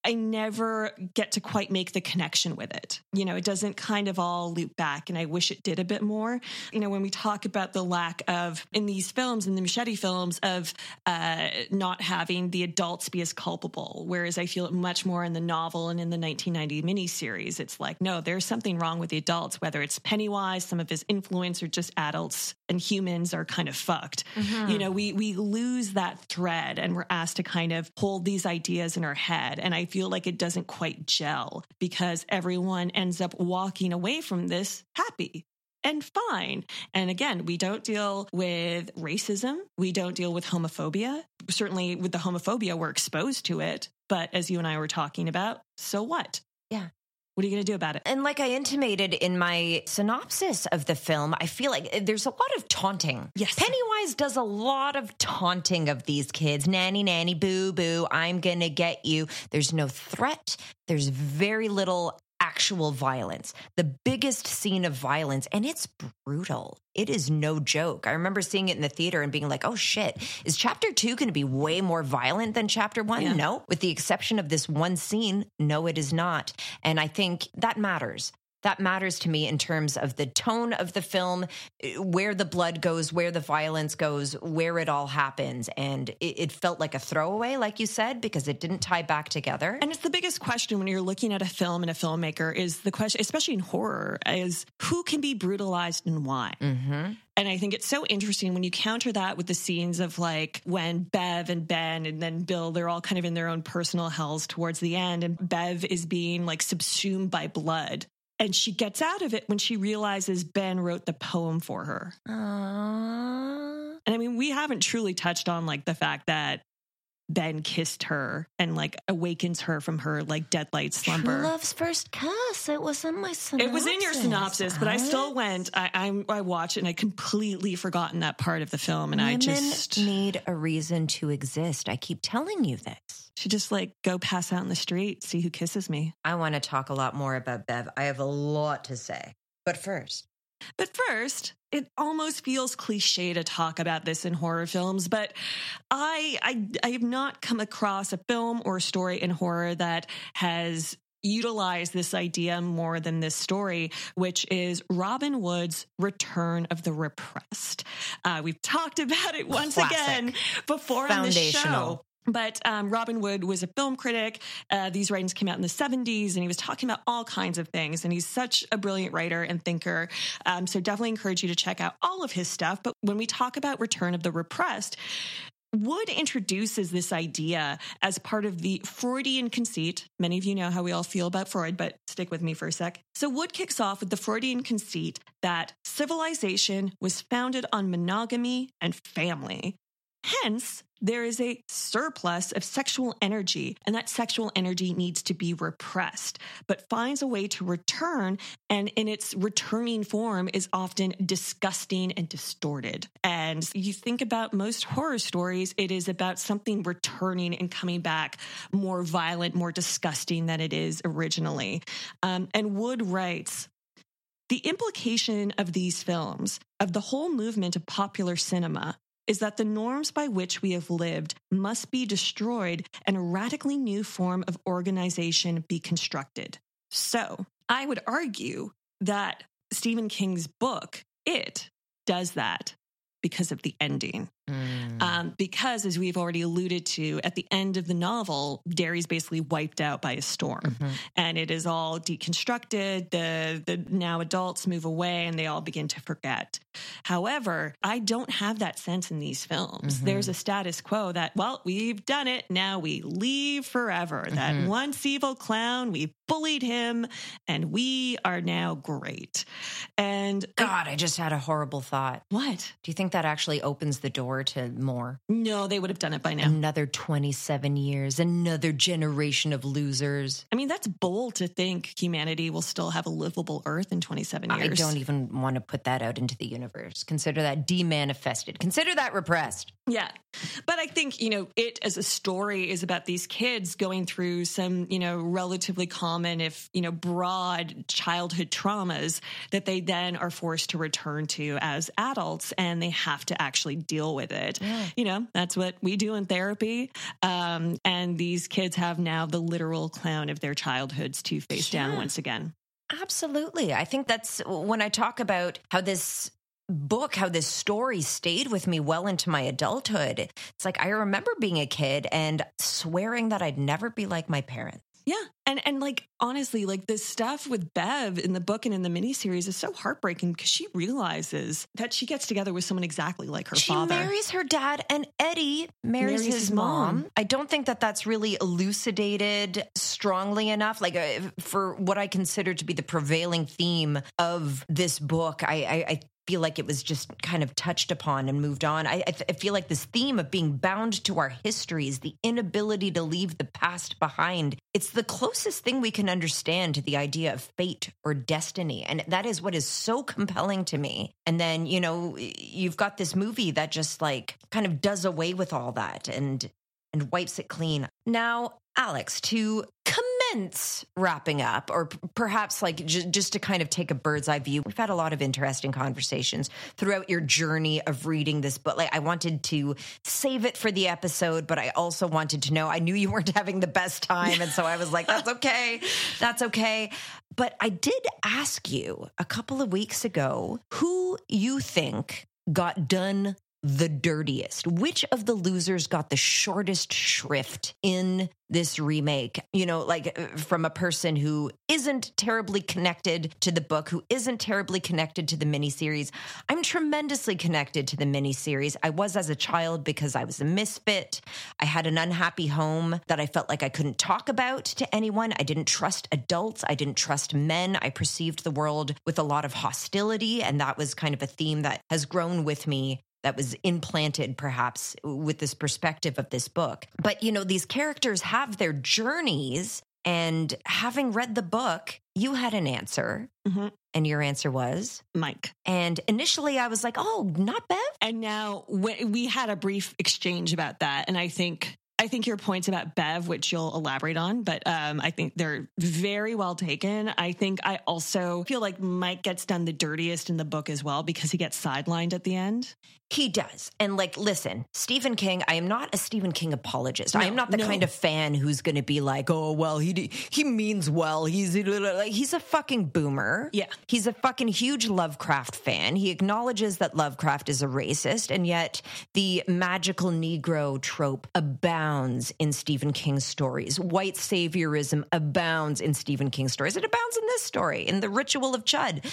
I never get to quite make the connection with it. You know, it doesn't kind of all loop back, and I wish it did a bit more. You know, when we talk about the lack of, in these films, in the Muschietti films, of uh, not having the adults be as culpable, whereas I feel it much more in the novel and in the 1990 miniseries. It's like, no, there's something wrong with the adults, whether it's Pennywise, some of his influence, or just adults and humans are kind of fucked. Mm-hmm. You know, we, we lose that thread and we're asked to kind of hold these ideas in our head. And I feel like it doesn't quite gel because everyone ends up walking away from this happy and fine. And again, we don't deal with racism. We don't deal with homophobia. Certainly with the homophobia, we're exposed to it. But as you and I were talking about, so what? Yeah. What are you going to do about it? And like I intimated in my synopsis of the film, I feel like eh, there's a lot of taunting. Yes. Pennywise does a lot of taunting of these kids. Nanny, nanny, boo, boo, I'm going to get you. There's no threat. There's very little actual violence. The biggest scene of violence, and it's brutal. It is no joke. I remember seeing it in the theater and being like, oh shit, is chapter two going to be way more violent than chapter one? Yeah. No. With the exception of this one scene, no, it is not. And I think that matters. That matters to me in terms of the tone of the film, where the blood goes, where the violence goes, where it all happens. And it, it, felt like a throwaway, like you said, because it didn't tie back together. And it's the biggest question when you're looking at a film and a filmmaker is the question, especially in horror, is who can be brutalized and why? Mm-hmm. And I think it's so interesting when you counter that with the scenes of like when Bev and Ben and then Bill, they're all kind of in their own personal hells towards the end. And Bev is being like subsumed by blood. And she gets out of it when she realizes Ben wrote the poem for her. Aww. And I mean, we haven't truly touched on like the fact that Ben kissed her and like awakens her from her like deadlight slumber. True love's first kiss. It was in my synopsis. It was in your synopsis, but I still went. I I, I watched it and I completely forgotten that part of the film, and Women I just need a reason to exist. I keep telling you this. should just like go pass out in the street, see who kisses me. I want to talk a lot more about Bev. I have a lot to say, but first, But first, it almost feels cliche to talk about this in horror films, but I, I I have not come across a film or story in horror that has utilized this idea more than this story, which is Robin Wood's Return of the Repressed. Uh, we've talked about it once Classic. again before on the show. But um, Robin Wood was a film critic. Uh, these writings came out in the 70s, and he was talking about all kinds of things. And he's such a brilliant writer and thinker. Um, so definitely encourage you to check out all of his stuff. But when we talk about Return of the Repressed, Wood introduces this idea as part of the Freudian conceit. Many of you know how we all feel about Freud, but stick with me for a sec. So, Wood kicks off with the Freudian conceit that civilization was founded on monogamy and family. Hence, there is a surplus of sexual energy, and that sexual energy needs to be repressed, but finds a way to return, and in its returning form is often disgusting and distorted. And you think about most horror stories, it is about something returning and coming back more violent, more disgusting than it is originally. Um, and Wood writes, the implication of these films, of the whole movement of popular cinema, is that the norms by which we have lived must be destroyed and a radically new form of organization be constructed. So I would argue that Stephen King's book, It, does that because of the ending. Um, because, as we've already alluded to, at the end of the novel, Derry's basically wiped out by a storm, and it is all deconstructed. The the now adults move away, and they all begin to forget. However, I don't have that sense in these films. Mhm. There's a status quo that, well, we've done it. Now we leave forever. That Mhm. once evil clown, we bullied him, and we are now great. And God, I just had a horrible thought. What? Do you think that actually opens the door to more? No, they would have done it by now. Another 27 years, another generation of losers. I mean, that's bold to think humanity will still have a livable Earth in 27 years. I don't even want to put that out into the universe. Consider that demanifested. Consider that repressed. Yeah. But I think, you know, it as a story is about these kids going through some, you know, relatively common, if, you know, broad childhood traumas that they then are forced to return to as adults and they have to actually deal with it. You know, that's what we do in therapy. Um, and these kids have now the literal clown of their childhoods to face down once again. Absolutely. I think that's when I talk about how this book, how this story stayed with me well into my adulthood. It's like I remember being a kid and swearing that I'd never be like my parents. Yeah. And and like honestly, like this stuff with Bev in the book and in the miniseries is so heartbreaking because she realizes that she gets together with someone exactly like her she father. marries her dad and eddie marries, Marries his, his mom. mom. i don't think that that's really elucidated strongly enough like uh, for what i consider to be the prevailing theme of this book i i, I feel like it was just kind of touched upon and moved on. I, I, I feel like this theme of being bound to our histories, the inability to leave the past behind, it's the closest thing we can understand to the idea of fate or destiny. And that is what is so compelling to me. And then, you know, you've got this movie that just like kind of does away with all that and and wipes it clean. Now, Alex, to commence wrapping up, or p- perhaps like j- just to kind of take a bird's eye view, we've had a lot of interesting conversations throughout your journey of reading this book. Like, I wanted to save it for the episode, but I also wanted to know I knew you weren't having the best time. And so I was like, that's okay. That's okay. But I did ask you a couple of weeks ago who you think got done the dirtiest? Which of the losers got the shortest shrift in this remake? You know, like uh, from a person who isn't terribly connected to the book, who isn't terribly connected to the miniseries. I'm tremendously connected to the miniseries. I was as a child because I was a misfit. I had an unhappy home that I felt like I couldn't talk about to anyone. I didn't trust adults. I didn't trust men. I perceived the world with a lot of hostility. And that was kind of a theme that has grown with me that was implanted perhaps with this perspective of this book. But you know, these characters have their journeys and having read the book, you had an answer. Mhm. And your answer was Mike. And initially I was like, "Oh, not Bev?" And now we had a brief exchange about that, and I think I think your points about Bev, which you'll elaborate on, but um, I think they're very well taken. I think I also feel like Mike gets done the dirtiest in the book as well because he gets sidelined at the end. He does. And like, listen, Stephen King, I am not a Stephen King apologist. I am not the no. kind of fan who's going to be like, "Oh, well, he he means well. He's like he's a fucking boomer." Yeah. He's a fucking huge Lovecraft fan. He acknowledges that Lovecraft is a racist, and yet the magical negro trope abounds in Stephen King's stories. White saviorism abounds in Stephen King's stories. It abounds in this story, in The Ritual of Chud.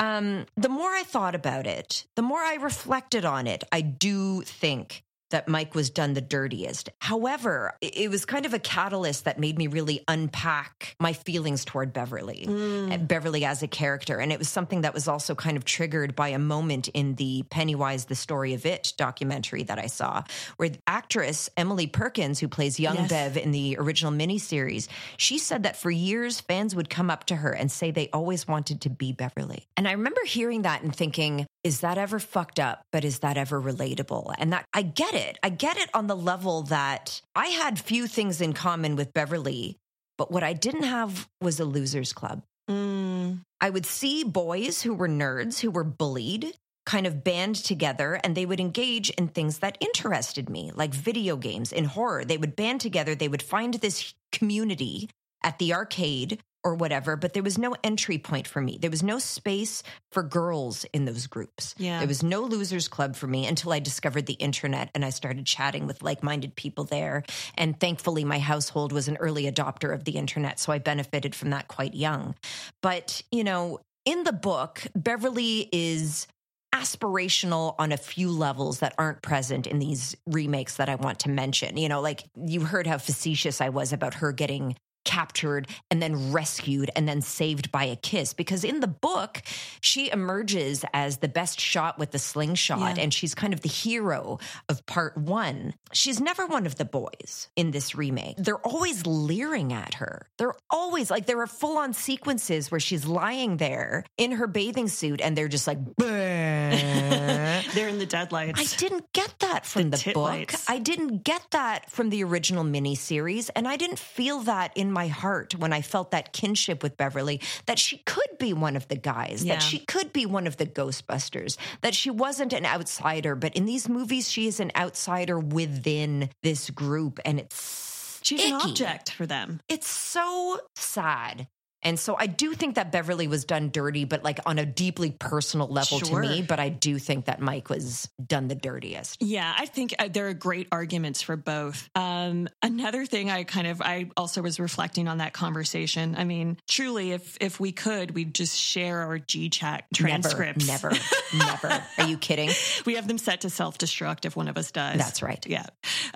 Um, the more I thought about it, the more I reflected on it, I do think that Mike was done the dirtiest. However, it was kind of a catalyst that made me really unpack my feelings toward Beverly, uh, Beverly as a character. And it was something that was also kind of triggered by a moment in the Pennywise, the Story of It documentary that I saw, where actress Emily Perkins, who plays young Yes. Bev in the original miniseries, she said that for years fans would come up to her and say they always wanted to be Beverly. And I remember hearing that and thinking, is that ever fucked up? But is that ever relatable? And that I get it. I get it on the level that I had few things in common with Beverly, but what I didn't have was a losers club. Mm, I would see boys who were nerds, who were bullied, kind of band together, and they would engage in things that interested me, like video games and horror. They would band together, they would find this community at the arcade or whatever, but there was no entry point for me. There was no space for girls in those groups. Yeah. There was no losers club for me until I discovered the internet and I started chatting with like minded people there. And thankfully, my household was an early adopter of the internet. So I benefited from that quite young. But, you know, in the book, Beverly is aspirational on a few levels that aren't present in these remakes that I want to mention. You know, like you heard how facetious I was about her getting captured and then rescued and then saved by a kiss because in the book she emerges as the best shot with the slingshot Yeah. and she's kind of the hero of part 1 she's never one of the boys in this remake they're always leering at her they're always like there are full on sequences where she's lying there in her bathing suit and they're just like they're in the deadlights. I didn't get that from The the, book. lights. I didn't get that from the original miniseries. And I didn't feel that in my heart when I felt that kinship with Beverly, that she could be one of the guys, Yeah. that she could be one of the Ghostbusters, that she wasn't an outsider. But in these movies, she is an outsider within this group. And it's She's an object for them. It's so sad And so I do think that Beverly was done dirty, but like on a deeply personal level Sure. to me. But I do think that Mike was done the dirtiest. Yeah, I think uh, there are great arguments for both. Um, another thing I kind of I also was reflecting on that conversation. I mean, truly, if if we could, we'd just share our G chat transcripts. Never, never, never. Are you kidding? we have them set to self destruct if one of us does. That's right. Yeah.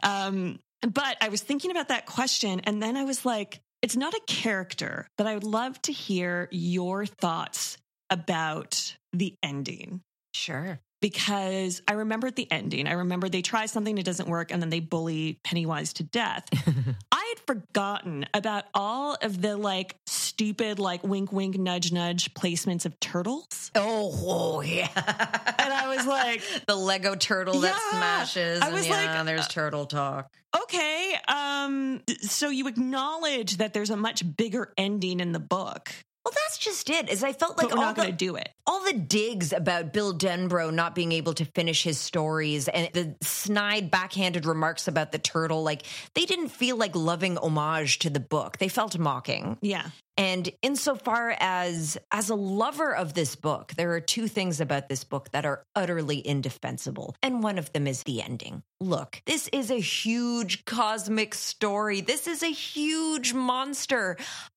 Um, but I was thinking about that question, and then I was like, it's not a character, but I would love to hear your thoughts about the ending. Sure. Because I remember the ending. I remember they try something, it doesn't work, and then they bully Pennywise to death. I had forgotten about all of the like stupid, like wink, wink, nudge, nudge placements of turtles. Oh, oh yeah. And I was like, the Lego turtle that smashes. I and was yeah, like, there's turtle talk. okay, um, so you acknowledge that there's a much bigger ending in the book, Well, that's just it. Is I felt like all not the, going to do it. all the digs about Bill Denbrough not being able to finish his stories and the snide backhanded remarks about the turtle, like they didn't feel like loving homage to the book. They felt mocking. Yeah. And insofar as as a lover of this book, there are two things about this book that are utterly indefensible. And one of them is the ending. Look, this is a huge cosmic story. This is a huge monster.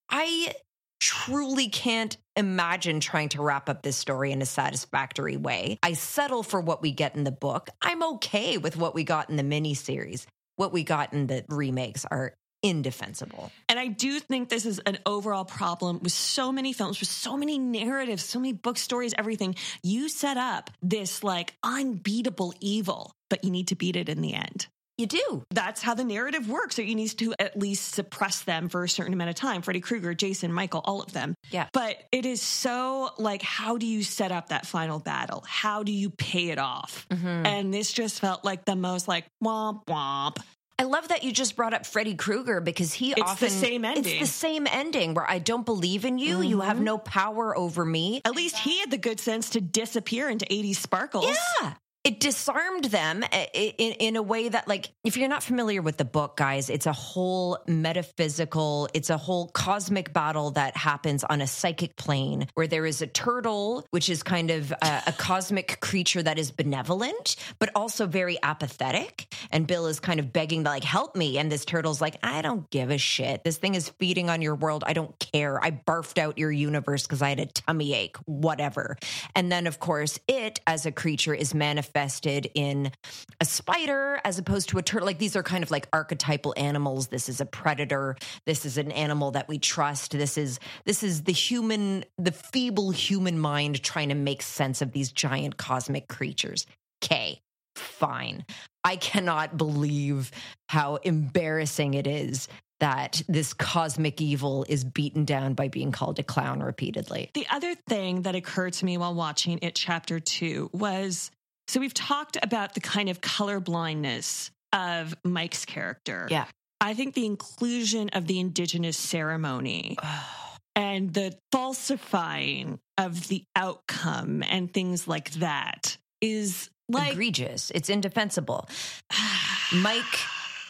I truly can't imagine trying to wrap up this story in a satisfactory way. I settle for what we get in the book. I'm okay with what we got in the miniseries. What we got in the remakes are indefensible. And I do think this is an overall problem with so many films, with so many narratives, so many book stories, everything. You set up this like unbeatable evil, but you need to beat it in the end. You do. That's how the narrative works. So you need to at least suppress them for a certain amount of time. Freddy Krueger, Jason, Michael, all of them. Yeah. But it is so like, how do you set up that final battle? How do you pay it off? Mm-hmm. And this just felt like the most like womp womp. I love that you just brought up Freddy Krueger because he It's the often same ending. It's the same ending where I don't believe in you. You have no power over me. At least he had the good sense to disappear into 80s sparkles. Yeah. It disarmed them eh, i- in, in a way that, like, if you're not familiar with the book, guys, it's a whole metaphysical, it's a whole cosmic battle that happens on a psychic plane where there is a turtle, which is kind of a, a cosmic creature that is benevolent, but also very apathetic. And Bill is kind of begging, like, help me. And this turtle's like, I don't give a shit. This thing is feeding on your world. I don't care. I barfed out your universe because I had a tummy ache, whatever. And then, of course, it as a creature is manifested in a spider as opposed to a turtle. Like these are kind of like archetypal animals. This is a predator. This is an animal that we trust. This is this is the human, the feeble human mind trying to make sense of these giant cosmic creatures. Okay, fine. I cannot believe how embarrassing it is that this cosmic evil is beaten down by being called a clown repeatedly. The other thing that occurred to me while watching it, chapter two, was so we've talked about the kind of color blindness of Mike's character. Yeah. I think the inclusion of the indigenous ceremony and the falsifying of the outcome and things like that is like egregious. It's indefensible. Mike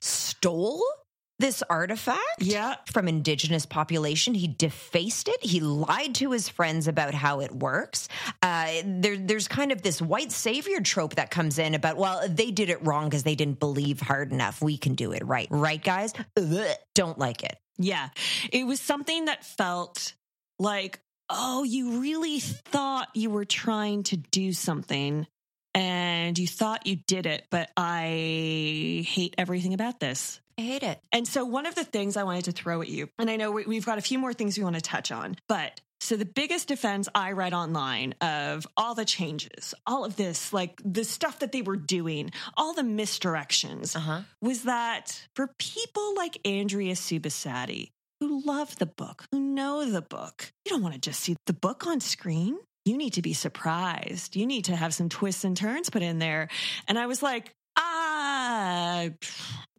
stole this artifact yeah. from indigenous population. He defaced it. He lied to his friends about how it works. Uh, there, there's kind of this white savior trope that comes in about, well, they did it wrong because they didn't believe hard enough. We can do it right. Right, guys? Ugh, don't like it. Yeah. It was something that felt like, oh, you really thought you were trying to do something and you thought you did it, but I hate everything about this. I hate it. And so, one of the things I wanted to throw at you, and I know we- we've got a few more things we want to touch on, but so the biggest defense I read online of all the changes, all of this, like the stuff that they were doing, all the misdirections, Uh-huh. was that for people like Andrea Subissati, who love the book, who know the book, you don't want to just see the book on screen. You need to be surprised. You need to have some twists and turns put in there. And I was like, ah,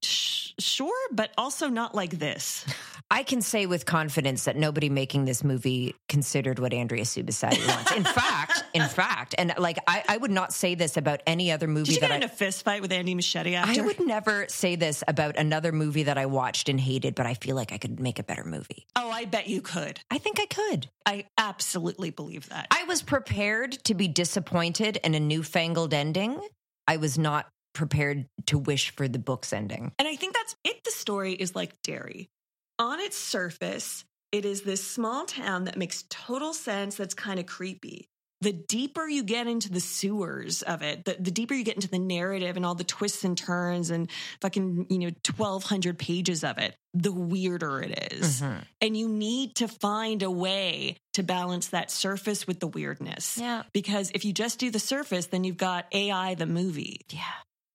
sh- sure, but also not like this. I can say with confidence that nobody making this movie considered what Andrea Subissati wants. In fact, in fact, and like I, I would not say this about any other movie Did you that get I in a fist fight with Andy Muschietti after? I would never say this about another movie that I watched and hated, but I feel like I could make a better movie. oh, I bet you could. I think I could. I absolutely believe that. I was prepared to be disappointed in a newfangled ending. I was not prepared to wish for the book's ending. And I think that's it. The story is like Derry. On its surface, it is this small town that makes total sense, that's kind of creepy. The deeper you get into the sewers of it, the, the deeper you get into the narrative and all the twists and turns and fucking, you know, 1,200 pages of it, the weirder it is. Mm-hmm. And you need to find a way to balance that surface with the weirdness. Yeah. Because if you just do the surface, then you've got AI the movie Yeah.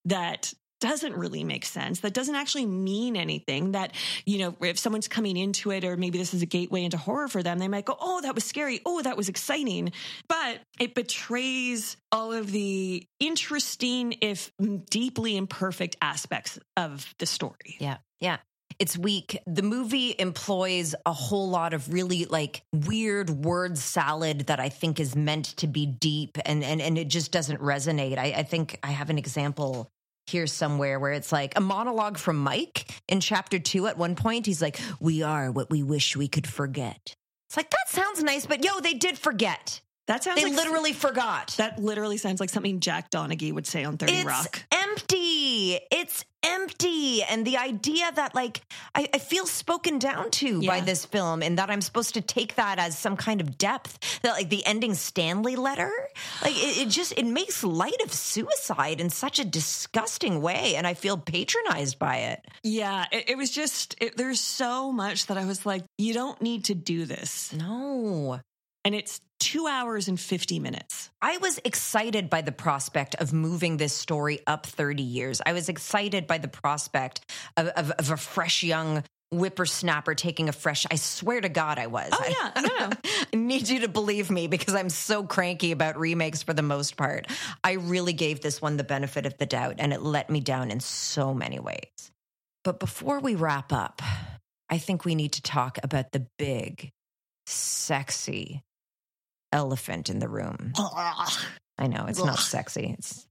That doesn't really make sense that doesn't actually mean anything that you know if someone's coming into it or maybe this is a gateway into horror for them they might go oh that was scary oh that was exciting but it betrays all of the interesting if deeply imperfect aspects of the story Yeah. Yeah. It's weak. The movie employs a whole lot of really like weird word salad that I think is meant to be deep and and, and it just doesn't resonate. I, I think I have an example here somewhere where it's like a monologue from Mike in chapter two at one point. He's like, We are what we wish we could forget. It's like that sounds nice, but yo, they did forget. That sounds They like literally forgot. that literally sounds like something jack donaghy would say on 30 it's rock empty. It's empty. And the idea that, like, I, I feel spoken down to by this film, and that I'm supposed to take that as some kind of depth. That, like, the ending Stanley letter, like, it, it just it makes light of suicide in such a disgusting way, and I feel patronized by it. yeah it, it was just it, there's so much that i was like you don't need to do this No. and it's two hours and 50 minutes I was excited by the prospect of moving this story up 30 years. I was excited by the prospect of, of, of a fresh young whippersnapper taking a fresh. I swear to God, I was. Oh, yeah. No, no. I need you to believe me because I'm so cranky about remakes for the most part. I really gave this one the benefit of the doubt and it let me down in so many ways. But before we wrap up, I think we need to talk about the big, sexy elephant in the room. I know it's not sexy. It's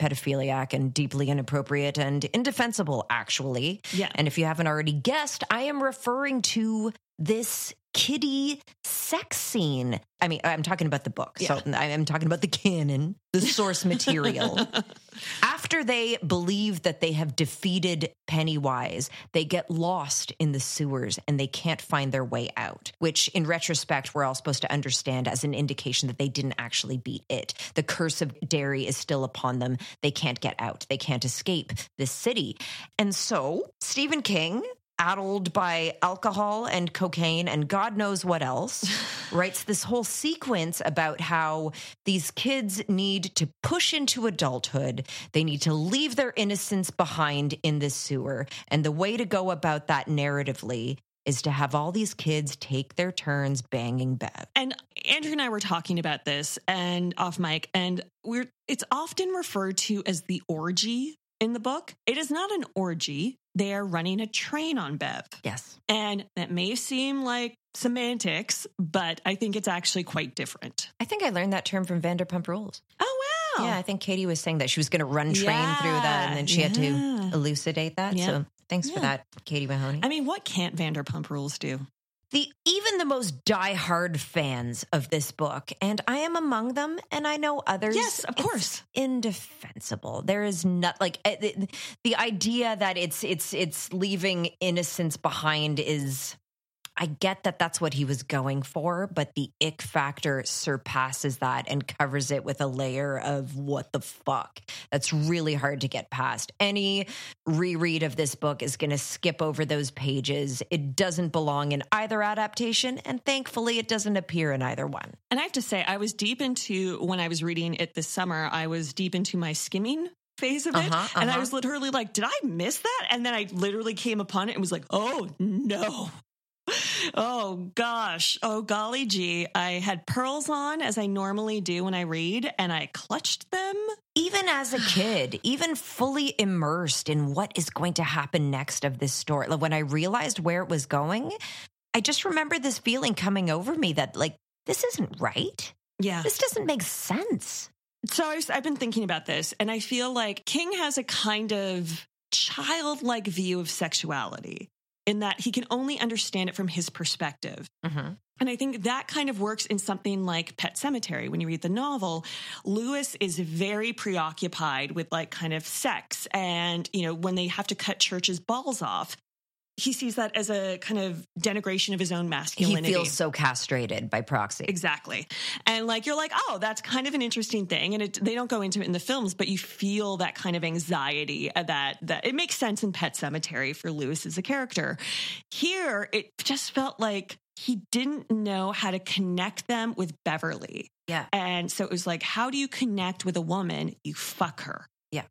pedophiliac and deeply inappropriate and indefensible, actually. Yeah. And if you haven't already guessed, I am referring to this kitty sex scene. I mean, I'm talking about the book. So I'm talking about the canon, the source material. After they believe that they have defeated Pennywise, they get lost in the sewers and they can't find their way out, which in retrospect, we're all supposed to understand as an indication that they didn't actually beat it. The curse of Derry is still upon them. They can't get out, they can't escape this city. And so, Stephen King. Addled by alcohol and cocaine and God knows what else, writes this whole sequence about how these kids need to push into adulthood. They need to leave their innocence behind in this sewer. And the way to go about that narratively is to have all these kids take their turns banging Bev. And Andrea and I were talking about this and off mic, and we're it's often referred to as the orgy in the book. It is not an orgy. They are running a train on Bev. Yes. And that may seem like semantics, but I think it's actually quite different. I think I learned that term from Vanderpump Rules. Oh wow. Yeah, I think Katie was saying that she was going to run train through that and then she had to elucidate that. Yeah. So thanks for that, Katie Maloney. I mean, what can't Vanderpump Rules do? The even the most diehard fans of this book, and I am among them, and I know others. Yes, of it's course. indefensible. There is not like eh, the, the idea that it's it's it's leaving innocence behind is. I get that that's what he was going for, but the ick factor surpasses that and covers it with a layer of what the fuck. That's really hard to get past. Any reread of this book is going to skip over those pages. It doesn't belong in either adaptation, and thankfully, it doesn't appear in either one. And I have to say, I was deep into when I was reading it this summer, I was deep into my skimming phase of it. Uh-huh, And I uh-huh. was literally like, did I miss that? And then I literally came upon it and was like, oh no. Oh gosh. Oh golly gee. I had pearls on as I normally do when I read and I clutched them. Even as a kid, even fully immersed in what is going to happen next of this story, like when I realized where it was going, I just remember this feeling coming over me that, like, this isn't right. Yeah. This doesn't make sense. So I've been thinking about this and I feel like King has a kind of childlike view of sexuality in that he can only understand it from his perspective. Mm-hmm. And I think that kind of works in something like Pet Sematary. When you read the novel, Louis is very preoccupied with like kind of sex. And, you know, when they have to cut Church's balls off, he sees that as a kind of denigration of his own masculinity. He feels so castrated by proxy. Exactly. And like you're like, oh, that's kind of an interesting thing. And it, they don't go into it in the films, but you feel that kind of anxiety uh, that that it makes sense in Pet Sematary for Louis as a character. Here, it just felt like he didn't know how to connect them with Beverly. Yeah. And so it was like, how do you connect with a woman? You fuck her. Yeah.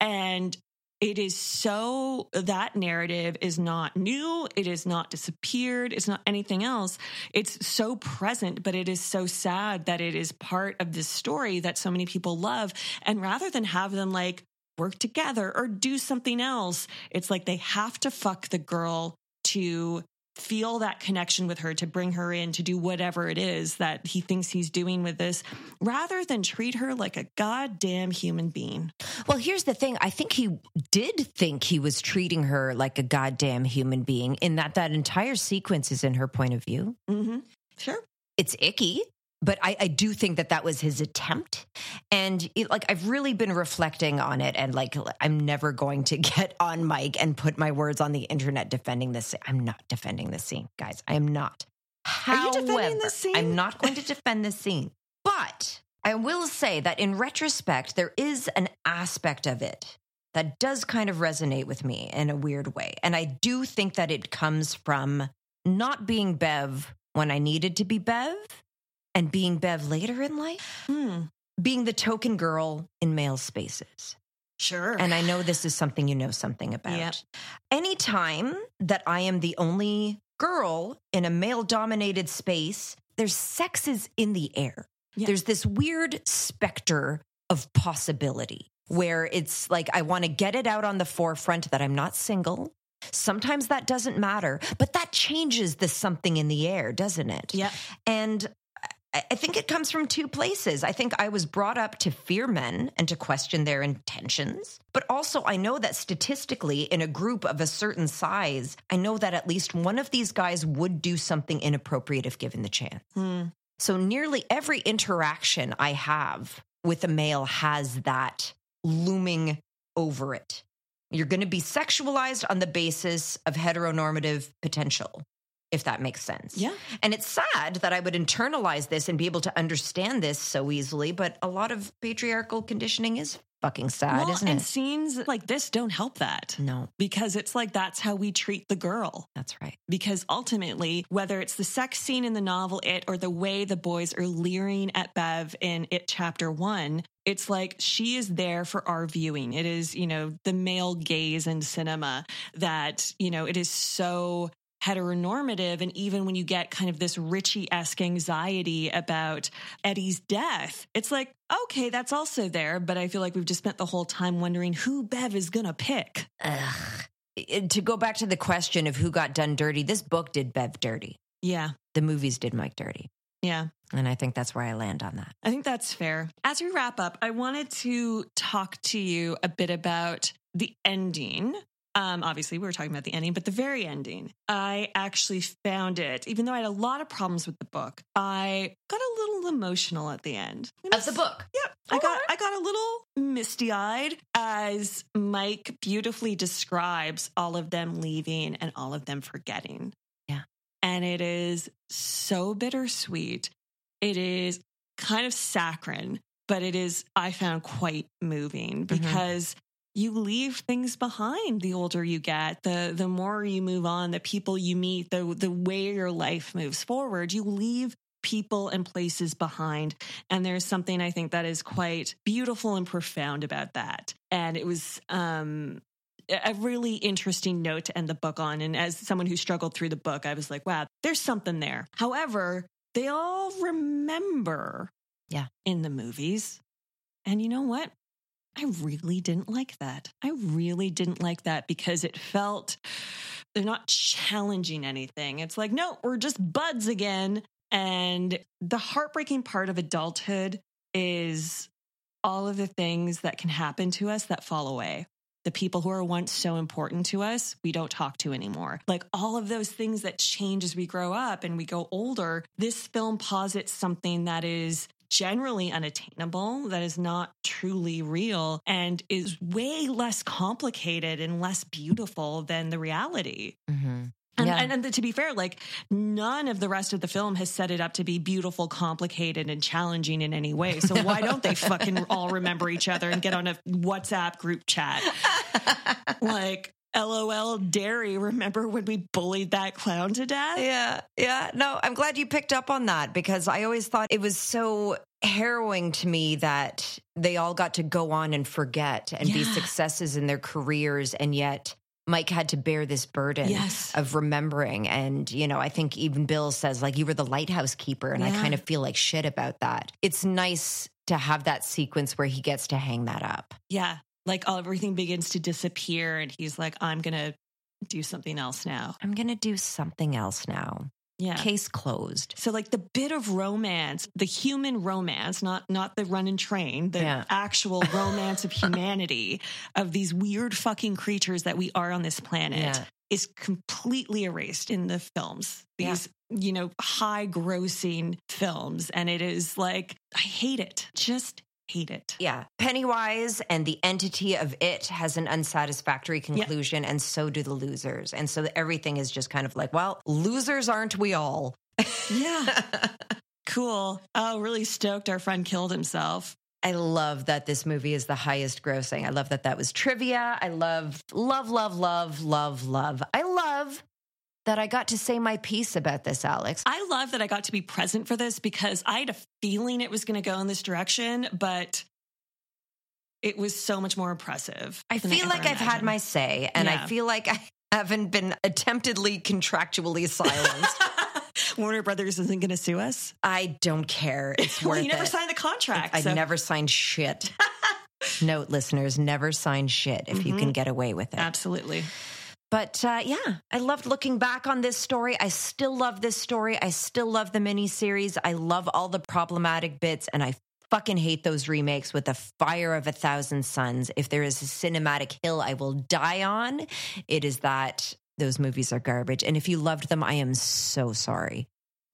And it is so that narrative is not new. It is not disappeared. It's not anything else. It's so present, but it is so sad that it is part of this story that so many people love. And rather than have them like work together or do something else, it's like they have to fuck the girl to feel that connection with her, to bring her in, to do whatever it is that he thinks he's doing with this, rather than treat her like a goddamn human being. Well, here's the thing. I think he did think he was treating her like a goddamn human being in that that entire sequence is in her point of view. Mm-hmm. Sure. It's icky, but I, I do think that that was his attempt. And it, like, I've really been reflecting on it. And like, I'm never going to get on mic and put my words on the internet defending this. I'm not defending this scene, guys. I am not. Are you defending However, this scene? I'm not going to defend this scene. But I will say that in retrospect, there is an aspect of it that does kind of resonate with me in a weird way. And I do think that it comes from not being Bev when I needed to be Bev and being Bev later in life, Hmm. being the token girl in male spaces. Sure. And I know this is something you know something about. Yep. Anytime that I am the only girl in a male dominated space, there's sexes in the air. Yeah. There's this weird specter of possibility where it's like I want to get it out on the forefront that I'm not single. Sometimes that doesn't matter, but that changes the something in the air, doesn't it? Yeah. And I think it comes from two places. I think I was brought up to fear men and to question their intentions. But also, I know that statistically, in a group of a certain size, I know that at least one of these guys would do something inappropriate if given the chance. Hmm. So, nearly every interaction I have with a male has that looming over it. You're going to be sexualized on the basis of heteronormative potential, if that makes sense. Yeah. And it's sad that I would internalize this and be able to understand this so easily, but a lot of patriarchal conditioning is fucking sad, Well, isn't and it? scenes like this don't help that. No, Because it's like that's how we treat the girl. that's right. Because ultimately, whether it's the sex scene in the novel It or the way the boys are leering at Bev in It Chapter One, it's like she is there for our viewing. It is, you know, the male gaze in cinema that, you know, it is so heteronormative. And even when you get kind of this Richie esque anxiety about Eddie's death, it's like, okay, that's also there. But I feel like we've just spent the whole time wondering who Bev is going to pick. Ugh. To go back to the question of who got done dirty, this book did Bev dirty. Yeah. The movies did Mike dirty. Yeah. And I think that's where I land on that. I think that's fair. As we wrap up, I wanted to talk to you a bit about the ending. Um, obviously, we were talking about the ending, but the very ending, I actually found it, even though I had a lot of problems with the book, I got a little emotional at the end. Of the book. Yep. I got I got a little misty eyed as Mike beautifully describes all of them leaving and all of them forgetting. Yeah. And it is so bittersweet. It is kind of saccharine, but it is, I found quite moving because you leave things behind the older you get, the the more you move on, the people you meet, the the way your life moves forward, you leave people and places behind. And there's something I think that is quite beautiful and profound about that. And it was um a really interesting note to end the book on. And as someone who struggled through the book, I was like, wow, there's something there. However, they all remember Yeah. in the movies. And you know what? I really didn't like that. I really didn't like that because it felt they're not challenging anything. It's like, no, we're just buds again. And the heartbreaking part of adulthood is all of the things that can happen to us that fall away. The people who are once so important to us, we don't talk to anymore. Like all of those things that change as we grow up and we go older. This film posits something that is generally unattainable, that is not truly real, and is way less complicated and less beautiful than the reality. Mm-hmm. And, Yeah. and, and to be fair, like none of the rest of the film has set it up to be beautiful, complicated, and challenging in any way. So why don't they fucking all remember each other and get on a WhatsApp group chat? like, LOL, Derry, remember when we bullied that clown to death? Yeah, yeah. No, I'm glad you picked up on that because I always thought it was so harrowing to me that they all got to go on and forget and be successes in their careers and yet Mike had to bear this burden Yes. of remembering. And, you know, I think even Bill says, like, you were the lighthouse keeper. And I kind of feel like shit about that. It's nice to have that sequence where he gets to hang that up. Yeah. Like all, everything begins to disappear, and he's like, I'm to do something else now. I'm to do something else now. Yeah. Case closed. So like the bit of romance, the human romance, not not the run and train, the Yeah. actual romance of humanity of these weird fucking creatures that we are on this planet Yeah. is completely erased in the films. These you know high grossing films and it is like I hate it. Just hate it. Yeah. Pennywise and the entity of it has an unsatisfactory conclusion, and so do the losers. And so everything is just kind of like, well, losers aren't we all? Yeah. cool. Oh, really stoked our friend killed himself. I love that this movie is the highest grossing. I love that that was trivia. I love, love, love, love, love, love. I love that I got to say my piece about this, Alex. I love that I got to be present for this because I had a feeling it was going to go in this direction, but it was so much more impressive. I feel ever like I've had my say, and Yeah. I feel like I haven't been attemptedly contractually silenced. Warner Brothers isn't going to sue us. I don't care. It's well, worth you never it. signed the contract. I so- never signed shit. Note, listeners, never sign shit if you can Mhm. get away with it. Absolutely. But uh, yeah, I loved looking back on this story. I still love this story. I still love the miniseries. I love all the problematic bits, and I fucking hate those remakes with the fire of a thousand suns. If there is a cinematic hill I will die on, it is that those movies are garbage. And if you loved them, I am so sorry.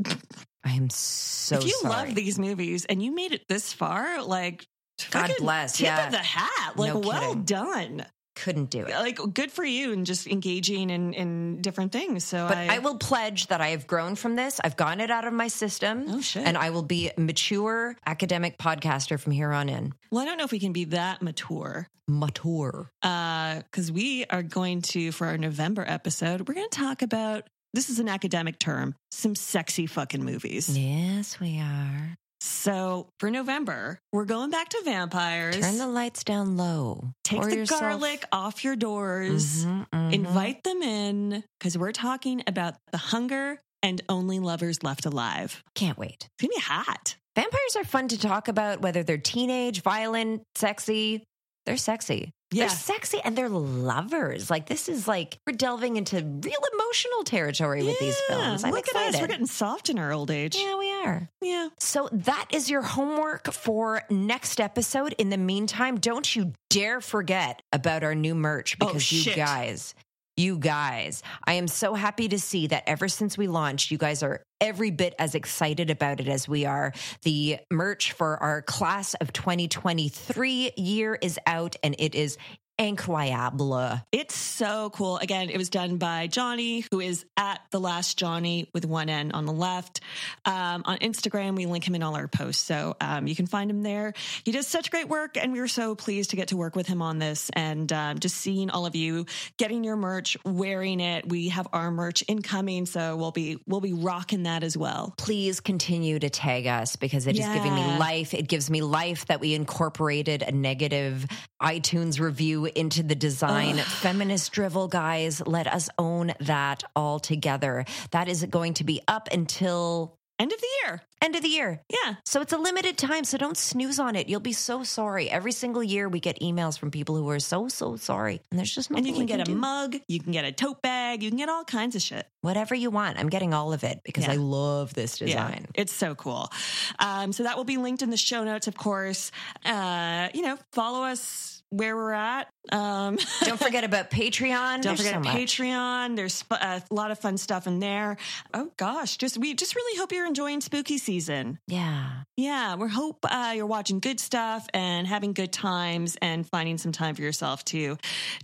I am so sorry. if you sorry. love these movies and you made it this far, like, God bless, Tip yeah. of the hat. Like, No well done. Couldn't do it. Like, good for you and just engaging in, in different things. So But I, I, will pledge that I have grown from this. I've gotten it out of my system. Oh, shit. And I will be a mature academic podcaster from here on in. well, I don't know if we can be that mature. Mature. Uh, because Uh, we are going to for our November episode, we're going to talk about this is an academic term, some sexy fucking movies. Yes, we are. So for November, we're going back to vampires. Turn the lights down low. Take the yourself- garlic off your doors. Mhm, mhm. Invite them in because we're talking about the hunger and only lovers left alive. Can't wait. It's gonna be hot. Vampires are fun to talk about, whether they're teenage, violent, sexy. They're sexy. Yeah. They're sexy and they're lovers. Like this is like we're delving into real emotional territory with these films. I'm Look excited. at us. We're getting soft in our old age. yeah, we are. Yeah. So that is your homework for next episode. In the meantime, don't you dare forget about our new merch Oh, because you guys, you guys, I am so happy to see that ever since we launched, you guys are every bit as excited about it as we are. The merch for our class of 2023 year is out and it is incroyable. It's so cool. Again, it was done by Johnny, who is at the last Johnny with one N on the left. Um, on Instagram, we link him in all our posts, so um, you can find him there. He does such great work, and we were so pleased to get to work with him on this. And um, just seeing all of you getting your merch, wearing it. We have our merch incoming, so we'll be we'll be rocking that as well. please continue to tag us because it is giving me life. It gives me life that we incorporated a negative iTunes review into the design. Feminist drivel, guys. Let us own that all together. That is going to be up until End of the year. end of the year. Yeah. So it's a limited time, so don't snooze on it. You'll be so sorry. Every single year we get emails from people who are so so sorry. And there's just And you can get a do. mug, you can get a tote bag, you can get all kinds of shit. whatever you want. I'm getting all of it because Yeah. I love this design. Yeah, it's so cool. Um, so that will be linked in the show notes, of course. Uh, you know, follow us where we're at. Um, Don't forget about Patreon. Don't There's forget so much. Patreon. There's a lot of fun stuff in there. Oh gosh, just we just really hope you're enjoying spooky season. Yeah. Yeah, we hope uh, you're watching good stuff and having good times and finding some time for yourself to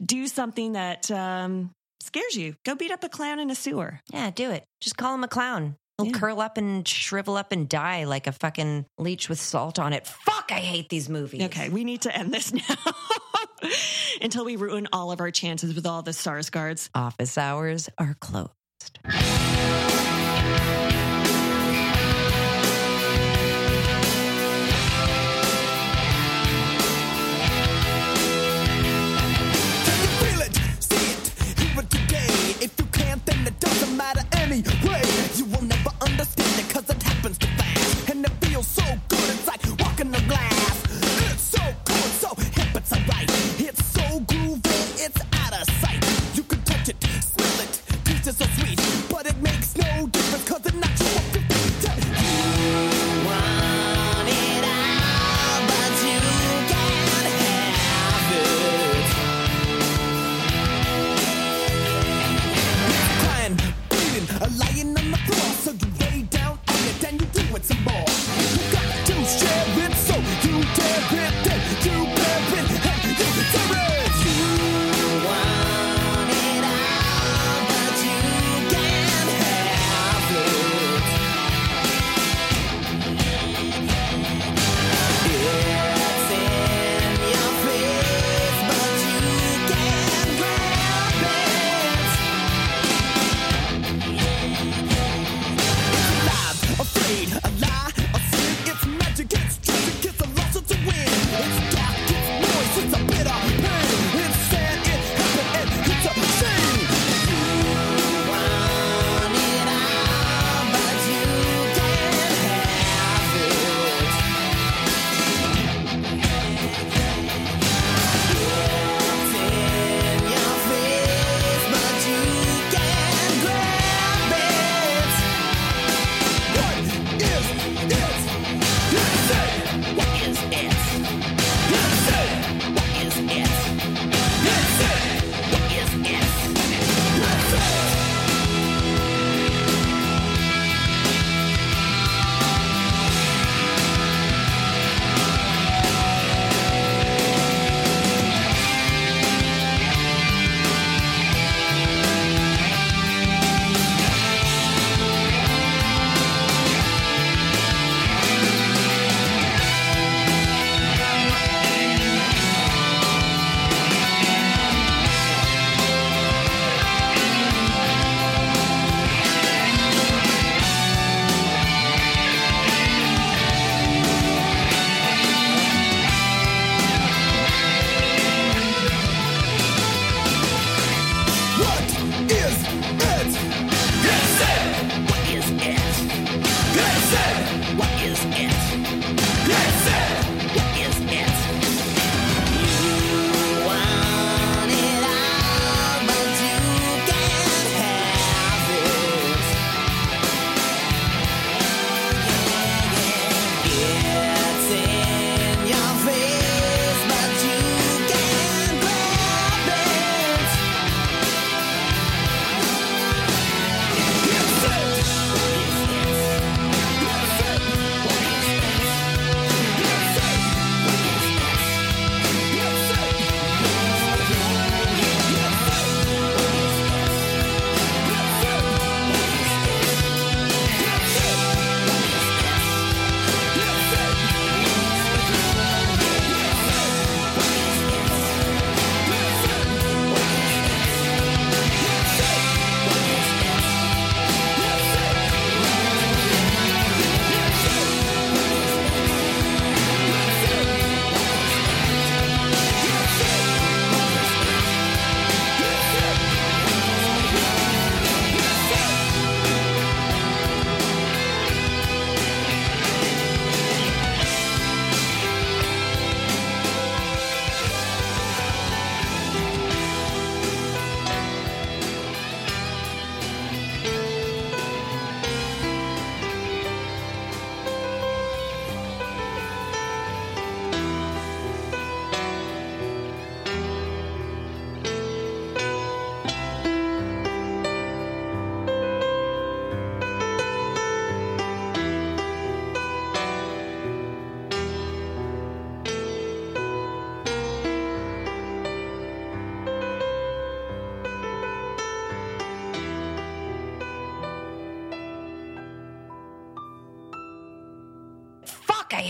do something that um, scares you. Go beat up a clown in a sewer. Yeah, do it. Just call him a clown. He'll Yeah. curl up and shrivel up and die like a fucking leech with salt on it. Fuck, I hate these movies. Okay, we need to end this now until we ruin all of our chances with all the Skarsgårds. Office hours are closed. Feel it, see it, hear it today. If you can't, then it doesn't matter anyway. Happens too fast. And it feels so good, it's like walking on glass. It's so cool, so hip, it's alright. It's so groovy, it's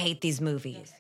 hate these movies.